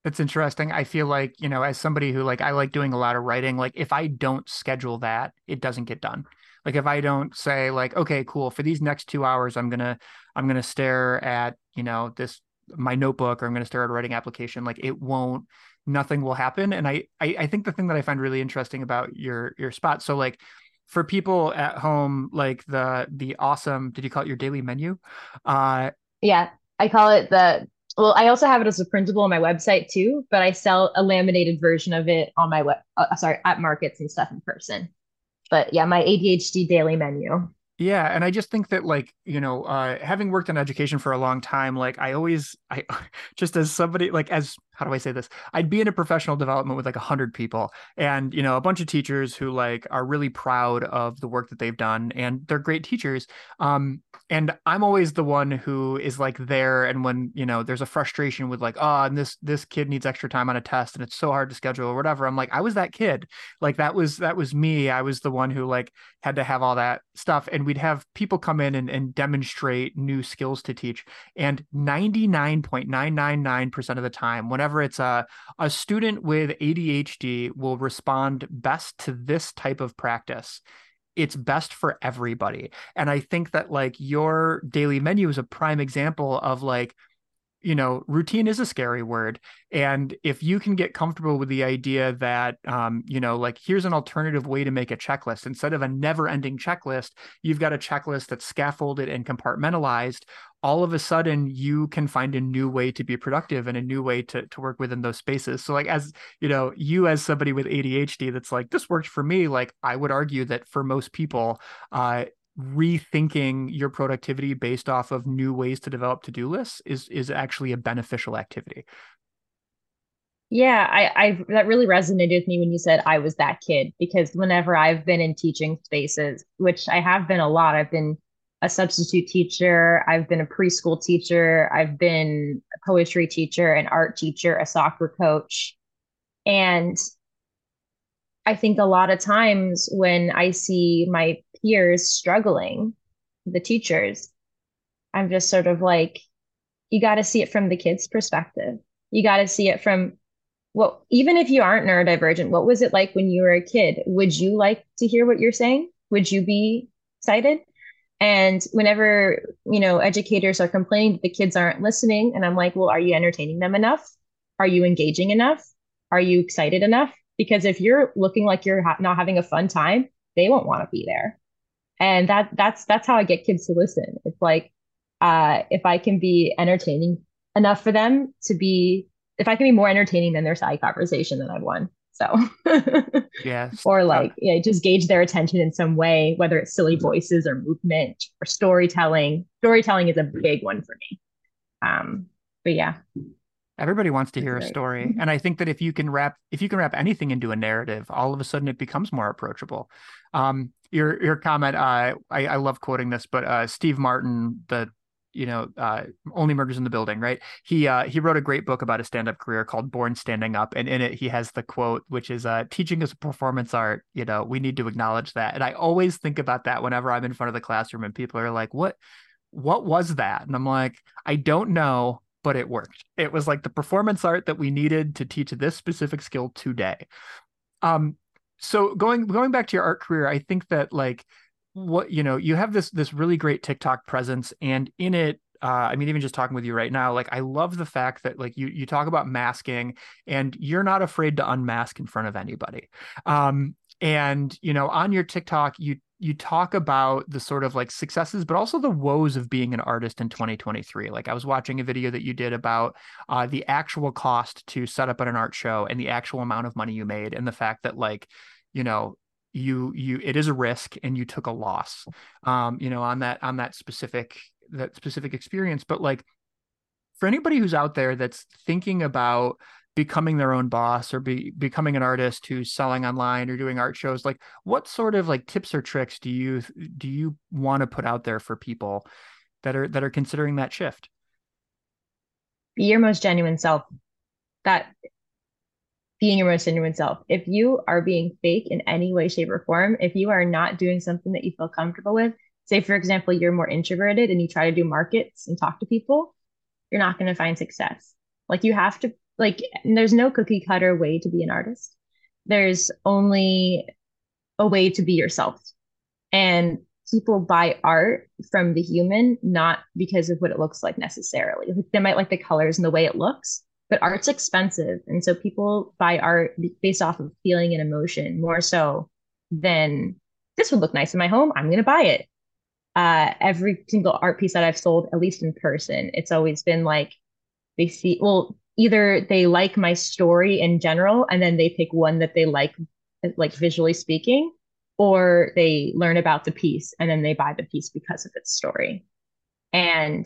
That's interesting. I feel like, you know, as somebody who like I like doing a lot of writing, like if I don't schedule that, it doesn't get done. Like if I don't say like, okay, cool, for these next 2 hours I'm going to I'm going to stare at, you know, this my notebook or I'm going to stare at a writing application, like it won't nothing will happen. And I, I I think the thing that I find really interesting about your your spot, so like for people at home, like the the awesome, did you call it your daily menu? Uh Yeah, I call it the well, I also have it as a printable on my website too, but I sell a laminated version of it on my web, uh, sorry, at markets and stuff in person. But yeah, my ADHD daily menu. Yeah, and I just think that like, you know, uh having worked in education for a long time, like I always I just as somebody like as how do I say this? I'd be in a professional development with like a hundred people and you know, a bunch of teachers who like are really proud of the work that they've done and they're great teachers. Um and I'm always the one who is like there and when, you know, there's a frustration with like, oh, and this this kid needs extra time on a test and it's so hard to schedule or whatever. I'm like, I was that kid. Like that was that was me. I was the one who like had to have all that stuff and we'd have people come in and, and demonstrate new skills to teach and 99.999% of the time whenever it's a, a student with adhd will respond best to this type of practice. It's best for everybody. And i think that like your daily menu is a prime example of like you know, routine is a scary word. And if you can get comfortable with the idea that, um, you know, like here's an alternative way to make a checklist instead of a never ending checklist, you've got a checklist that's scaffolded and compartmentalized. All of a sudden, you can find a new way to be productive and a new way to, to work within those spaces. So, like, as you know, you as somebody with ADHD, that's like, this worked for me. Like, I would argue that for most people, uh, rethinking your productivity based off of new ways to develop to-do lists is is actually a beneficial activity. Yeah, I, I that really resonated with me when you said I was that kid because whenever I've been in teaching spaces, which I have been a lot, I've been a substitute teacher, I've been a preschool teacher, I've been a poetry teacher, an art teacher, a soccer coach. And I think a lot of times when I see my peers struggling, the teachers, I'm just sort of like, you got to see it from the kids' perspective. You got to see it from well, even if you aren't neurodivergent, what was it like when you were a kid? Would you like to hear what you're saying? Would you be excited? And whenever, you know, educators are complaining that the kids aren't listening, and I'm like, well, are you entertaining them enough? Are you engaging enough? Are you excited enough? Because if you're looking like you're ha- not having a fun time, they won't want to be there and that that's that's how I get kids to listen. It's like uh, if I can be entertaining enough for them to be, if I can be more entertaining than their side conversation, then I've won. So yes or like yeah, just gauge their attention in some way, whether it's silly voices or movement or storytelling. Storytelling is a big one for me. Um, but yeah, Everybody wants to hear a story. And I think that if you can wrap if you can wrap anything into a narrative, all of a sudden it becomes more approachable. Um, your your comment, uh, I, I love quoting this, but uh, Steve Martin, the you know, uh, only murders in the building, right? He uh, he wrote a great book about a stand-up career called Born Standing Up, and in it he has the quote, which is, uh, "Teaching is a performance art. You know, we need to acknowledge that." And I always think about that whenever I'm in front of the classroom and people are like, "What, what was that?" And I'm like, "I don't know, but it worked. It was like the performance art that we needed to teach this specific skill today. Um, so going going back to your art career, I think that like what you know, you have this this really great TikTok presence, and in it, uh, I mean, even just talking with you right now, like I love the fact that like you you talk about masking, and you're not afraid to unmask in front of anybody. Um, and you know, on your TikTok, you you talk about the sort of like successes but also the woes of being an artist in 2023 like i was watching a video that you did about uh, the actual cost to set up at an art show and the actual amount of money you made and the fact that like you know you you it is a risk and you took a loss um you know on that on that specific that specific experience. But like for anybody who's out there that's thinking about becoming their own boss or be becoming an artist who's selling online or doing art shows like what sort of like tips or tricks do you do you want to put out there for people that are that are considering that shift be your most genuine self that being your most genuine self. If you are being fake in any way, shape, or form, if you are not doing something that you feel comfortable with, say, for example, you're more introverted and you try to do markets and talk to people, you're not going to find success. Like you have to, like, there's no cookie cutter way to be an artist. There's only a way to be yourself. And people buy art from the human, not because of what it looks like necessarily. Like they might like the colors and the way it looks, but art's expensive. And so people buy art based off of feeling and emotion more so than this would look nice in my home. I'm going to buy it. Uh, every single art piece that I've sold, at least in person, it's always been like they see, well, either they like my story in general and then they pick one that they like, like visually speaking, or they learn about the piece and then they buy the piece because of its story. And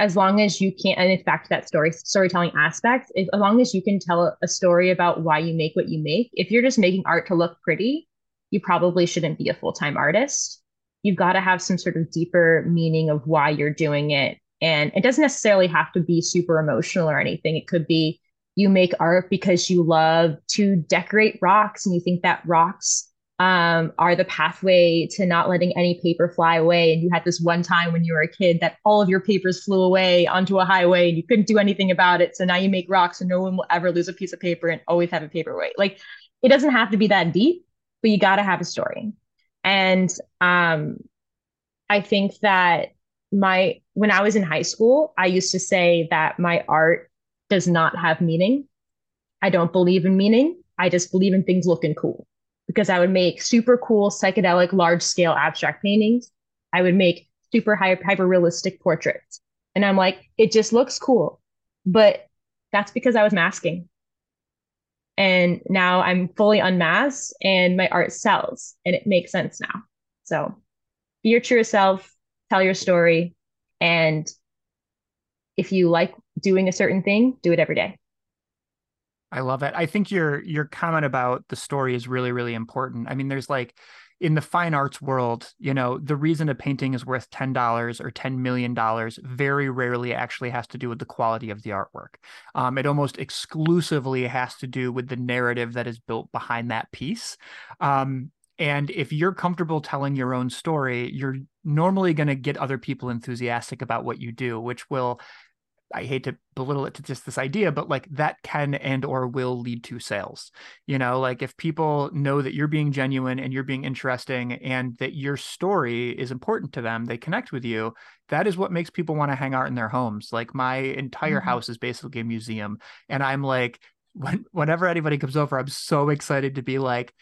as long as you can, and it's back to that story storytelling aspect, if, as long as you can tell a story about why you make what you make, if you're just making art to look pretty, you probably shouldn't be a full time artist. You've got to have some sort of deeper meaning of why you're doing it. And it doesn't necessarily have to be super emotional or anything. It could be you make art because you love to decorate rocks and you think that rocks um, are the pathway to not letting any paper fly away. And you had this one time when you were a kid that all of your papers flew away onto a highway and you couldn't do anything about it. So now you make rocks and no one will ever lose a piece of paper and always have a paperweight. Like it doesn't have to be that deep, but you got to have a story. And um, I think that my when I was in high school, I used to say that my art does not have meaning. I don't believe in meaning. I just believe in things looking cool because I would make super cool psychedelic large scale abstract paintings. I would make super hyper realistic portraits. And I'm like, it just looks cool. But that's because I was masking. And now I'm fully unmasked and my art sells and it makes sense now. So be your true self, tell your story. And if you like doing a certain thing, do it every day. I love it. I think your your comment about the story is really really important. I mean, there's like in the fine arts world, you know, the reason a painting is worth $10 or $10 million very rarely actually has to do with the quality of the artwork. Um, it almost exclusively has to do with the narrative that is built behind that piece. Um, and if you're comfortable telling your own story, you're normally going to get other people enthusiastic about what you do, which will I hate to belittle it to just this idea, but like that can and or will lead to sales. You know, like if people know that you're being genuine and you're being interesting and that your story is important to them, they connect with you. That is what makes people want to hang out in their homes. Like my entire mm-hmm. house is basically a museum. And I'm like, when, whenever anybody comes over, I'm so excited to be like,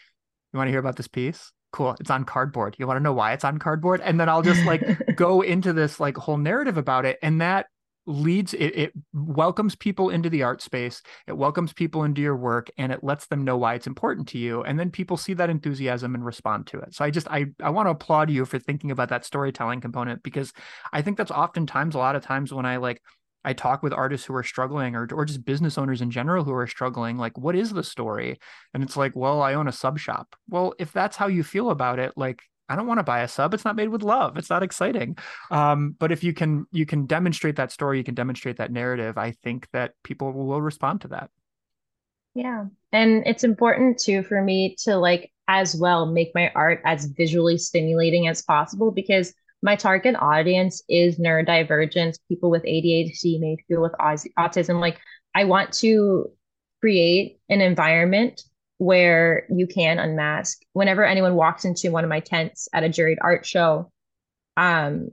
you want to hear about this piece? cool it's on cardboard. You want to know why it's on cardboard? And then i'll just like go into this like whole narrative about it and that leads it, it welcomes people into the art space it welcomes people into your work and it lets them know why it's important to you and then people see that enthusiasm and respond to it. So i just i i want to applaud you for thinking about that storytelling component because i think that's oftentimes a lot of times when i like I talk with artists who are struggling or, or just business owners in general who are struggling. Like, what is the story? And it's like, well, I own a sub shop. Well, if that's how you feel about it, like I don't want to buy a sub. It's not made with love. It's not exciting. Um, but if you can you can demonstrate that story, you can demonstrate that narrative. I think that people will respond to that. Yeah, and it's important too for me to like as well make my art as visually stimulating as possible because my target audience is neurodivergent people with ADHD, may feel with autism. Like I want to create an environment where you can unmask. Whenever anyone walks into one of my tents at a juried art show, um,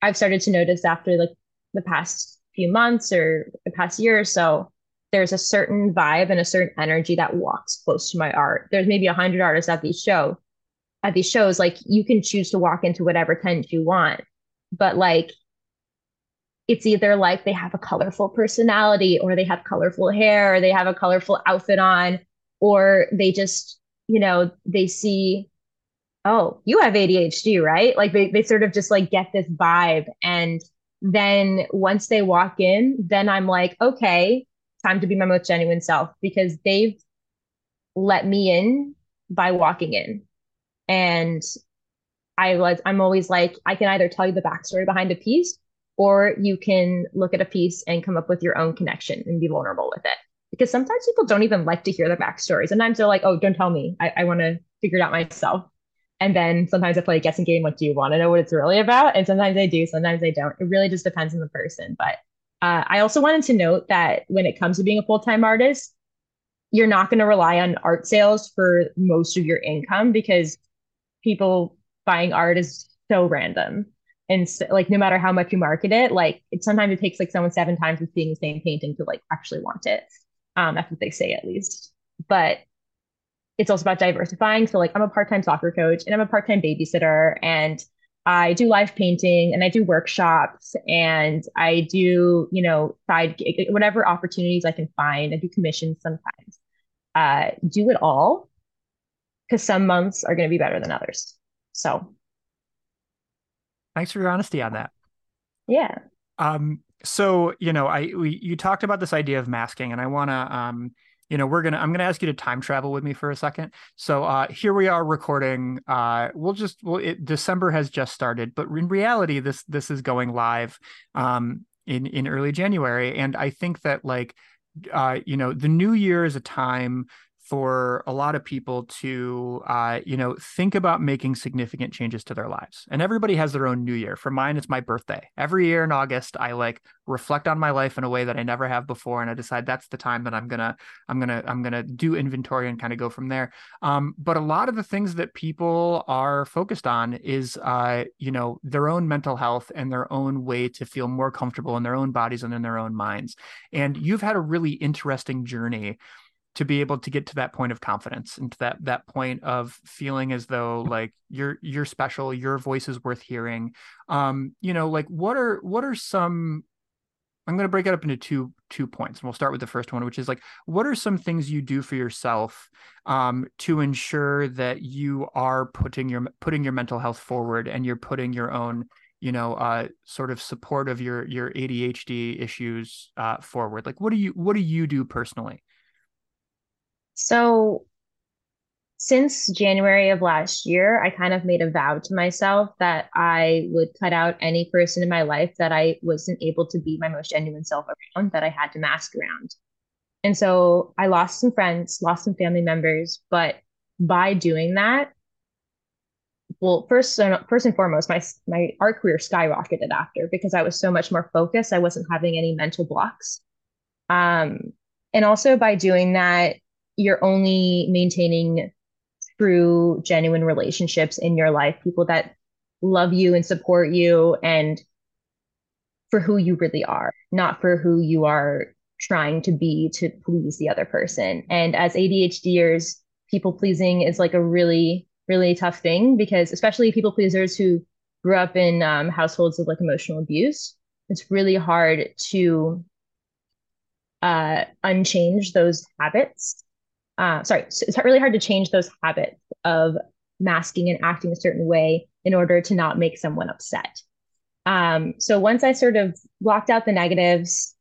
I've started to notice after like the past few months or the past year or so, there's a certain vibe and a certain energy that walks close to my art. There's maybe a hundred artists at these show, at these shows. Like you can choose to walk into whatever tent you want, but like it's either like they have a colorful personality or they have colorful hair or they have a colorful outfit on or they just, you know, they see, oh, you have ADHD, right? Like they, they sort of just like get this vibe. And then once they walk in, then I'm like, okay, time to be my most genuine self because they've let me in by walking in. And I was, I'm always like, I can either tell you the backstory behind a piece or you can look at a piece and come up with your own connection and be vulnerable with it. because sometimes people don't even like to hear the backstory. Sometimes they're like, oh, don't tell me. I, I want to figure it out myself. And then sometimes I play a guessing game like, do you want to know what it's really about? And sometimes I do, sometimes I don't. It really just depends on the person. But uh, I also wanted to note that when it comes to being a full time artist, you're not going to rely on art sales for most of your income because people buying art is so random. And so, like, no matter how much you market it, like, it sometimes it takes like someone seven times of seeing the same painting to like actually want it. Um, that's what they say at least. But it's also about diversifying. So, like, I'm a part time soccer coach and I'm a part time babysitter, and I do live painting and I do workshops and I do, you know, side whatever opportunities I can find. I do commissions sometimes. Uh, do it all because some months are going to be better than others. So, thanks for your honesty on that. Yeah. Um. So you know, I we you talked about this idea of masking, and I want to um you know we're gonna i'm gonna ask you to time travel with me for a second so uh here we are recording uh we'll just well it, december has just started but in reality this this is going live um in in early january and i think that like uh you know the new year is a time for a lot of people to uh, you know think about making significant changes to their lives. And everybody has their own new year. For mine it's my birthday. Every year in august i like reflect on my life in a way that i never have before and i decide that's the time that i'm gonna i'm gonna i'm gonna do inventory and kind of go from there. Um, but a lot of the things that people are focused on is uh, you know their own mental health and their own way to feel more comfortable in their own bodies and in their own minds. And you've had a really interesting journey to be able to get to that point of confidence and to that that point of feeling as though like you're you're special your voice is worth hearing. Um you know like what are what are some i'm going to break it up into two two points and we'll start with the first one which is like what are some things you do for yourself um to ensure that you are putting your putting your mental health forward and you're putting your own you know uh sort of support of your your ADHD issues uh forward? Like what do you what do you do personally so since January of last year, I kind of made a vow to myself that I would cut out any person in my life that I wasn't able to be my most genuine self around, that I had to mask around. And so I lost some friends, lost some family members, but by doing that, well, first, first and foremost, my my art career skyrocketed after because I was so much more focused. I wasn't having any mental blocks. Um, and also by doing that, you're only maintaining true, genuine relationships in your life, people that love you and support you and for who you really are, not for who you are trying to be to please the other person. And as ADHDers, people pleasing is like a really, really tough thing because, especially people pleasers who grew up in um, households of like emotional abuse, it's really hard to uh, unchange those habits uh, sorry, so it's really hard to change those habits of masking and acting a certain way in order to not make someone upset. Um, so once I sort of blocked out the negatives,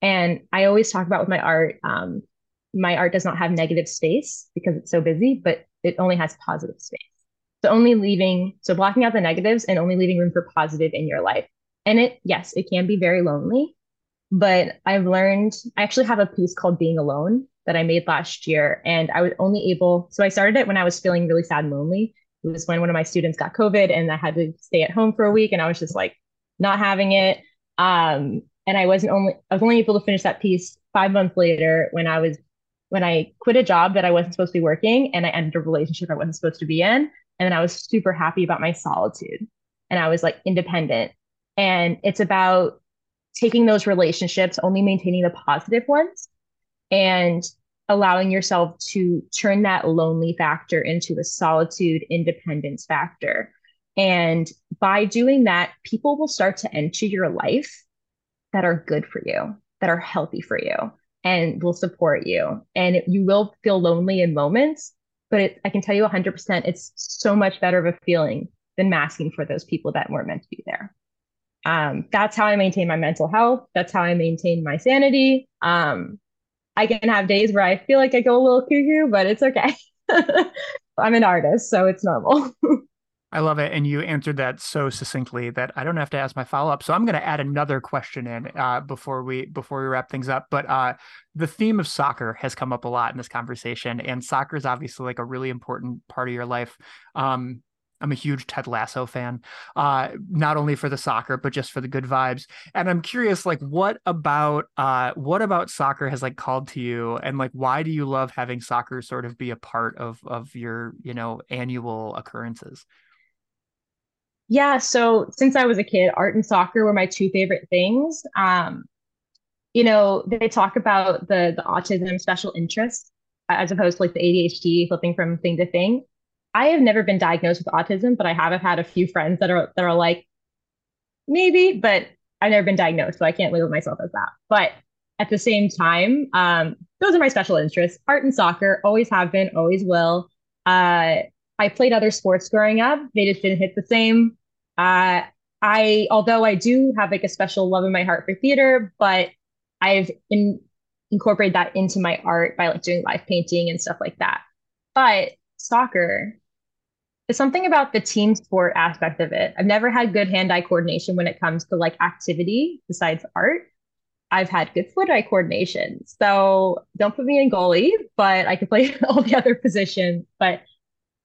and I always talk about with my art, um, my art does not have negative space because it's so busy, but it only has positive space. So only leaving, so blocking out the negatives and only leaving room for positive in your life. And it, yes, it can be very lonely, but I've learned, I actually have a piece called Being Alone that I made last year. And I was only able, so I started it when I was feeling really sad and lonely. It was when one of my students got COVID and I had to stay at home for a week and I was just like not having it. Um, and I wasn't only, I was only able to finish that piece five months later when I was, when I quit a job that I wasn't supposed to be working and I ended a relationship I wasn't supposed to be in. And then I was super happy about my solitude and I was like independent. And it's about taking those relationships, only maintaining the positive ones and allowing yourself to turn that lonely factor into a solitude independence factor. And by doing that, people will start to enter your life that are good for you, that are healthy for you, and will support you. And you will feel lonely in moments, but it, I can tell you 100%, it's so much better of a feeling than masking for those people that weren't meant to be there. Um, that's how I maintain my mental health. That's how I maintain my sanity. Um, I can have days where I feel like I go a little cuckoo, but it's okay. I'm an artist, so it's normal. I love it. And you answered that so succinctly that I don't have to ask my follow up. So I'm going to add another question in uh, before we before we wrap things up. But uh, the theme of soccer has come up a lot in this conversation, and soccer is obviously like a really important part of your life. Um, I'm a huge Ted Lasso fan, uh, not only for the soccer but just for the good vibes. And I'm curious, like, what about uh, what about soccer has like called to you, and like, why do you love having soccer sort of be a part of of your you know annual occurrences? Yeah, so since I was a kid, art and soccer were my two favorite things. Um, you know, they talk about the the autism special interest as opposed to like the ADHD flipping from thing to thing. I have never been diagnosed with autism, but I have had a few friends that are that are like, maybe, but I've never been diagnosed, so I can't label myself as that. But at the same time, um, those are my special interests. Art and soccer always have been, always will. Uh, I played other sports growing up. They just didn't hit the same. Uh, I, although I do have like a special love in my heart for theater, but I've in, incorporated that into my art by like doing live painting and stuff like that. But soccer, something about the team sport aspect of it. I've never had good hand-eye coordination when it comes to like activity besides art. I've had good foot-eye coordination. So don't put me in goalie, but I can play all the other positions. But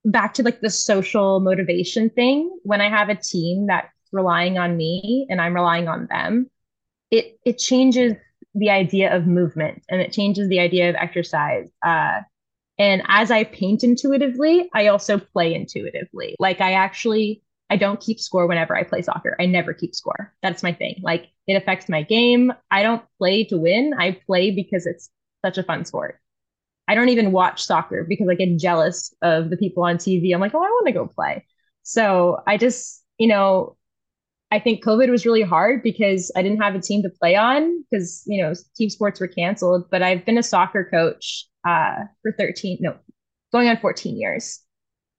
back to like the social motivation thing, when I have a team that's relying on me and I'm relying on them, it it changes the idea of movement and it changes the idea of exercise. Uh, and as I paint intuitively, I also play intuitively. Like I actually I don't keep score whenever I play soccer. I never keep score. That's my thing. Like it affects my game. I don't play to win. I play because it's such a fun sport. I don't even watch soccer because I get jealous of the people on TV. I'm like, oh, I want to go play. So I just, you know, I think COVID was really hard because I didn't have a team to play on because, you know, team sports were canceled. But I've been a soccer coach uh, for 13, no, going on 14 years.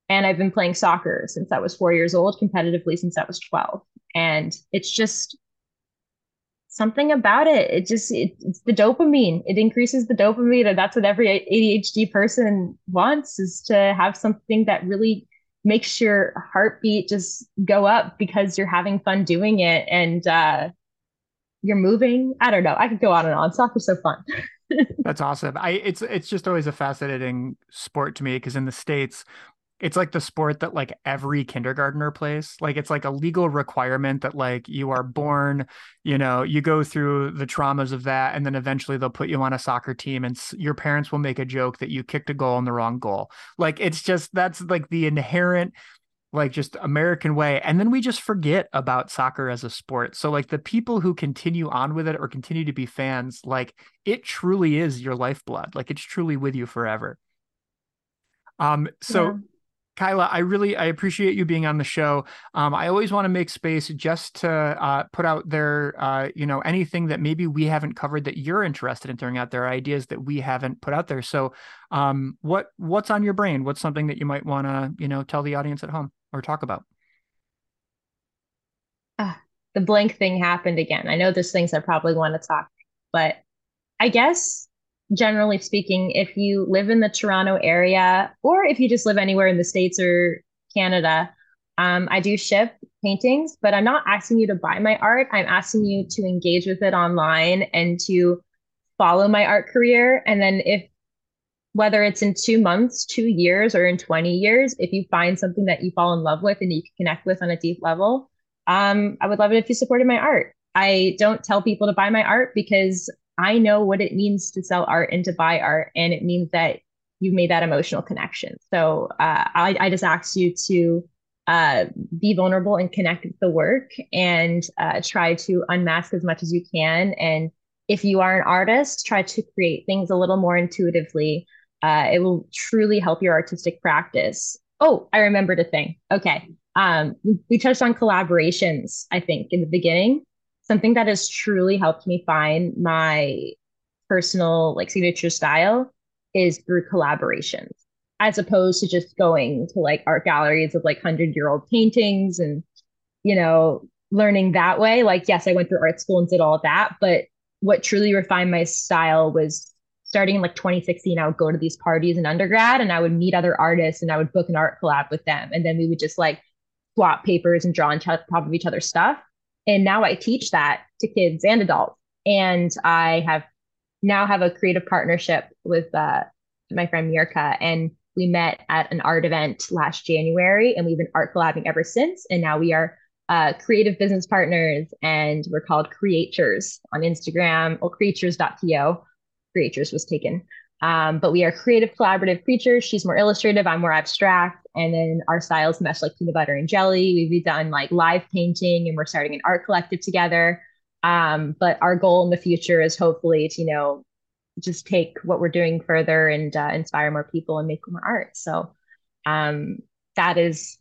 And I've been playing soccer since I was four years old, competitively since I was 12. And it's just something about it. It just, it, it's the dopamine. It increases the dopamine. And that's what every ADHD person wants is to have something that really makes your heartbeat just go up because you're having fun doing it. And, uh, you're moving. I don't know. I could go on and on. Soccer's so fun. That's awesome. I it's it's just always a fascinating sport to me because in the states it's like the sport that like every kindergartner plays. Like it's like a legal requirement that like you are born, you know, you go through the traumas of that and then eventually they'll put you on a soccer team and your parents will make a joke that you kicked a goal in the wrong goal. Like it's just that's like the inherent like just American way. And then we just forget about soccer as a sport. So like the people who continue on with it or continue to be fans, like it truly is your lifeblood. Like it's truly with you forever. Um, so yeah. Kyla, I really I appreciate you being on the show. Um, I always want to make space just to uh, put out there, uh, you know, anything that maybe we haven't covered that you're interested in throwing out there, ideas that we haven't put out there. So, um, what what's on your brain? What's something that you might want to, you know, tell the audience at home? Or talk about? Uh, the blank thing happened again. I know there's things I probably want to talk, but I guess generally speaking, if you live in the Toronto area or if you just live anywhere in the States or Canada, um, I do ship paintings, but I'm not asking you to buy my art. I'm asking you to engage with it online and to follow my art career. And then if whether it's in two months, two years, or in 20 years, if you find something that you fall in love with and you can connect with on a deep level, um, I would love it if you supported my art. I don't tell people to buy my art because I know what it means to sell art and to buy art. And it means that you've made that emotional connection. So uh, I, I, just ask you to uh, be vulnerable and connect with the work and uh, try to unmask as much as you can. And if you are an artist, try to create things a little more intuitively uh, it will truly help your artistic practice. Oh, I remembered a thing. Okay. Um, we touched on collaborations, I think, in the beginning. Something that has truly helped me find my personal like signature style is through collaborations, as opposed to just going to like art galleries of like hundred year old paintings and you know learning that way. Like, yes, I went through art school and did all that, but what truly refined my style was starting in like 2016, I would go to these parties in undergrad and I would meet other artists and I would book an art collab with them. And then we would just like swap papers and draw on top of each other's stuff. And now I teach that to kids and adults. And I have now have a creative partnership with uh, my friend Mirka, and we met at an art event last January, and we've been art collabing ever since. And now we are uh, creative business partners, and we're called Creatures on Instagram. or creatures.to. Creatures was taken. Um, but we are creative, collaborative creatures. She's more illustrative. I'm more abstract. And then our styles mesh like peanut butter and jelly. We've done like live painting, and we're starting an art collective together. Um, but our goal in the future is hopefully to, you know, just take what we're doing further and uh, inspire more people and make more art. So um, that is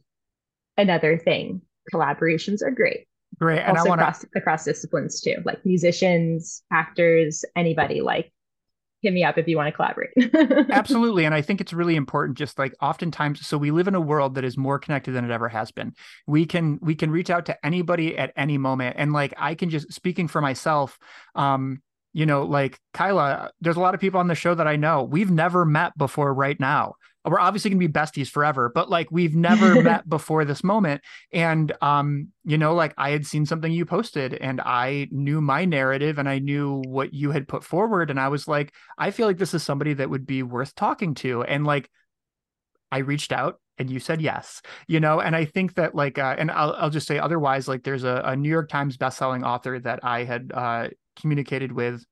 another thing. Collaborations are great. Great. And also I want across, across disciplines too, like musicians, actors, anybody like hit me up if you want to collaborate. Absolutely. And I think it's really important, just like oftentimes, so we live in a world that is more connected than it ever has been. We can, we can reach out to anybody at any moment. And like, I can just speaking for myself, um, you know, like Kyla, there's a lot of people on the show that I know. We've never met before right now. We're obviously going to be besties forever, but like we've never met before this moment. And, um, you know, like I had seen something you posted and I knew my narrative and I knew what you had put forward. And I was like, I feel like this is somebody that would be worth talking to. And like, I reached out and you said yes you know and i think that like uh, and I'll, I'll just say otherwise like there's a, a new york times bestselling author that i had uh, communicated with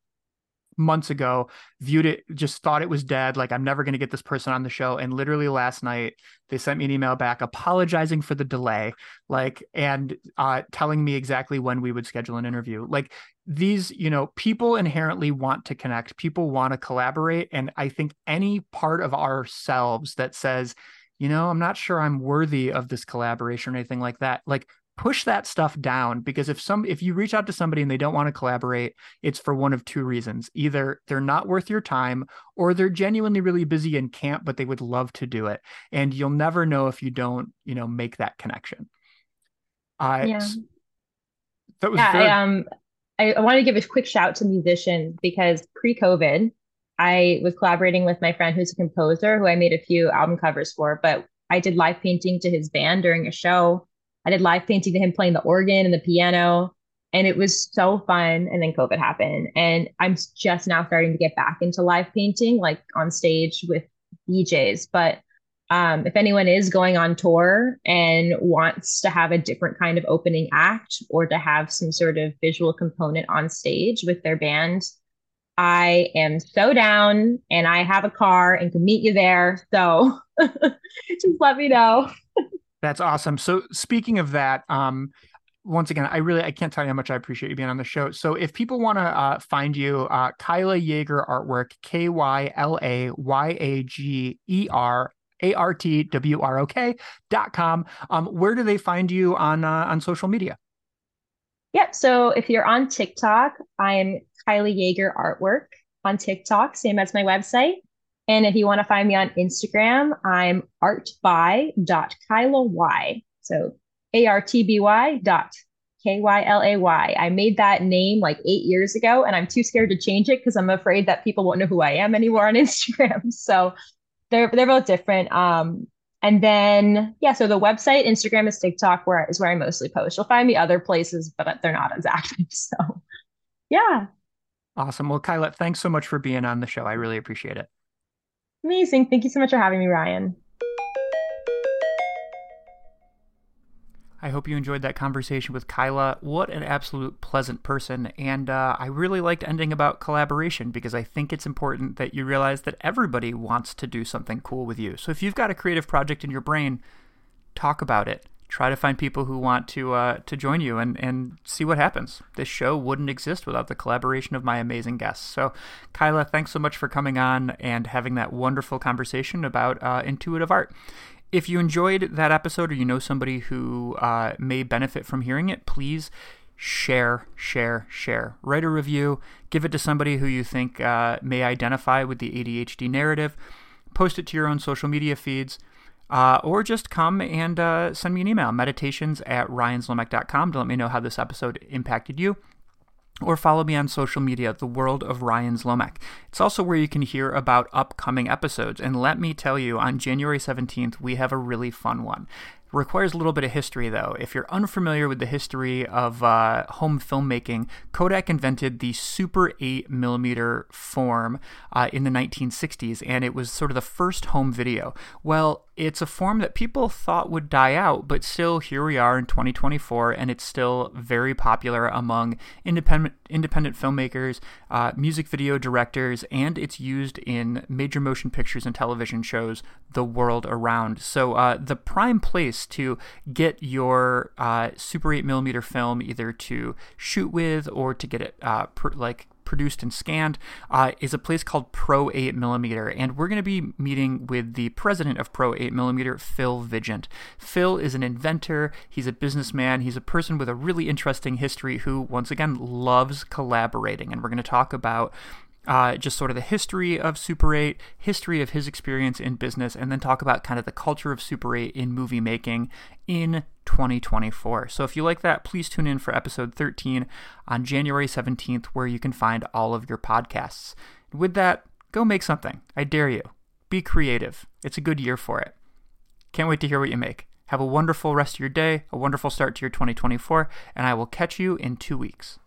months ago viewed it just thought it was dead like i'm never going to get this person on the show. And literally last night they sent me an email back apologizing for the delay like and uh telling me exactly when we would schedule an interview. Like these you know people inherently want to connect. People want to collaborate. And i think any part of ourselves that says you know i'm not sure i'm worthy of this collaboration or anything like that like push that stuff down because if some if you reach out to somebody and they don't want to collaborate it's for one of two reasons either they're not worth your time or they're genuinely really busy and can't but they would love to do it and you'll never know if you don't you know make that connection uh yeah. that was yeah, very, I, um I, I want to give a quick shout to musicians because pre-COVID, I was collaborating with my friend who's a composer who I made a few album covers for, but I did live painting to his band during a show. I did live painting to him playing the organ and the piano. And it was so fun. And then COVID happened. And I'm just now starting to get back into live painting, like on stage with DJs. But um, if anyone is going on tour and wants to have a different kind of opening act or to have some sort of visual component on stage with their band, I am so down and I have a car and can meet you there. So just let me know. That's awesome. So speaking of that, um, once again, I really I can't tell you how much I appreciate you being on the show. So if people want to uh, find you, uh, Kyla Yager artwork, K Y L A Y A G E R A R T W R O K dot com. Um, where do they find you on uh, on social media? Yep. So if you're on TikTok, I'm Kyla Yager Artwork on TikTok, same as my website. And if you want to find me on Instagram, I'm artby.kylay. So A R T B Y dot K Y L A Y. I made that name like eight years ago, and I'm too scared to change it because I'm afraid that people won't know who I am anymore on Instagram. So they're they're both different. Um, and then yeah, so the website, Instagram, is TikTok, where is where I mostly post. You'll find me other places, but they're not as active. So yeah. Awesome. Well, Kyla, thanks so much for being on the show. I really appreciate it. Amazing. Thank you so much for having me, Ryan. I hope you enjoyed that conversation with Kyla. What an absolute pleasant person. And uh, I really liked ending about collaboration because I think it's important that you realize that everybody wants to do something cool with you. So if you've got a creative project in your brain, talk about it. Try to find people who want to uh, to join you and, and see what happens. This show wouldn't exist without the collaboration of my amazing guests. So, Kyla, thanks so much for coming on and having that wonderful conversation about uh, intuitive art. If you enjoyed that episode or you know somebody who uh, may benefit from hearing it, please share, share, share. Write a review, give it to somebody who you think uh, may identify with the ADHD narrative, post it to your own social media feeds. Uh, or just come and uh, send me an email, meditations at ryanzlomek.com to let me know how this episode impacted you or follow me on social media, The World of Ryan Zlomek. It's also where you can hear about upcoming episodes. And let me tell you, on January 17th, we have a really fun one. Requires a little bit of history, though. If you're unfamiliar with the history of uh, home filmmaking, Kodak invented the Super 8 millimeter form uh, in the 1960s, and it was sort of the first home video. Well, it's a form that people thought would die out, but still, here we are in 2024, and it's still very popular among independent independent filmmakers, uh, music video directors, and it's used in major motion pictures and television shows the world around. So, uh, the prime place to get your uh, Super 8 millimeter film either to shoot with or to get it uh, like produced and scanned uh, is a place called Pro 8mm. And we're going to be meeting with the president of Pro 8mm, Phil Vigeant. Phil is an inventor, he's a businessman, he's a person with a really interesting history who, once again, loves collaborating. And we're going to talk about uh, just sort of the history of Super 8, history of his experience in business, and then talk about kind of the culture of Super 8 in movie making in 2024. So if you like that, please tune in for episode 13 on January 17th, where you can find all of your podcasts. With that, go make something. I dare you. Be creative. It's a good year for it. Can't wait to hear what you make. Have a wonderful rest of your day, a wonderful start to your 2024, and I will catch you in two weeks.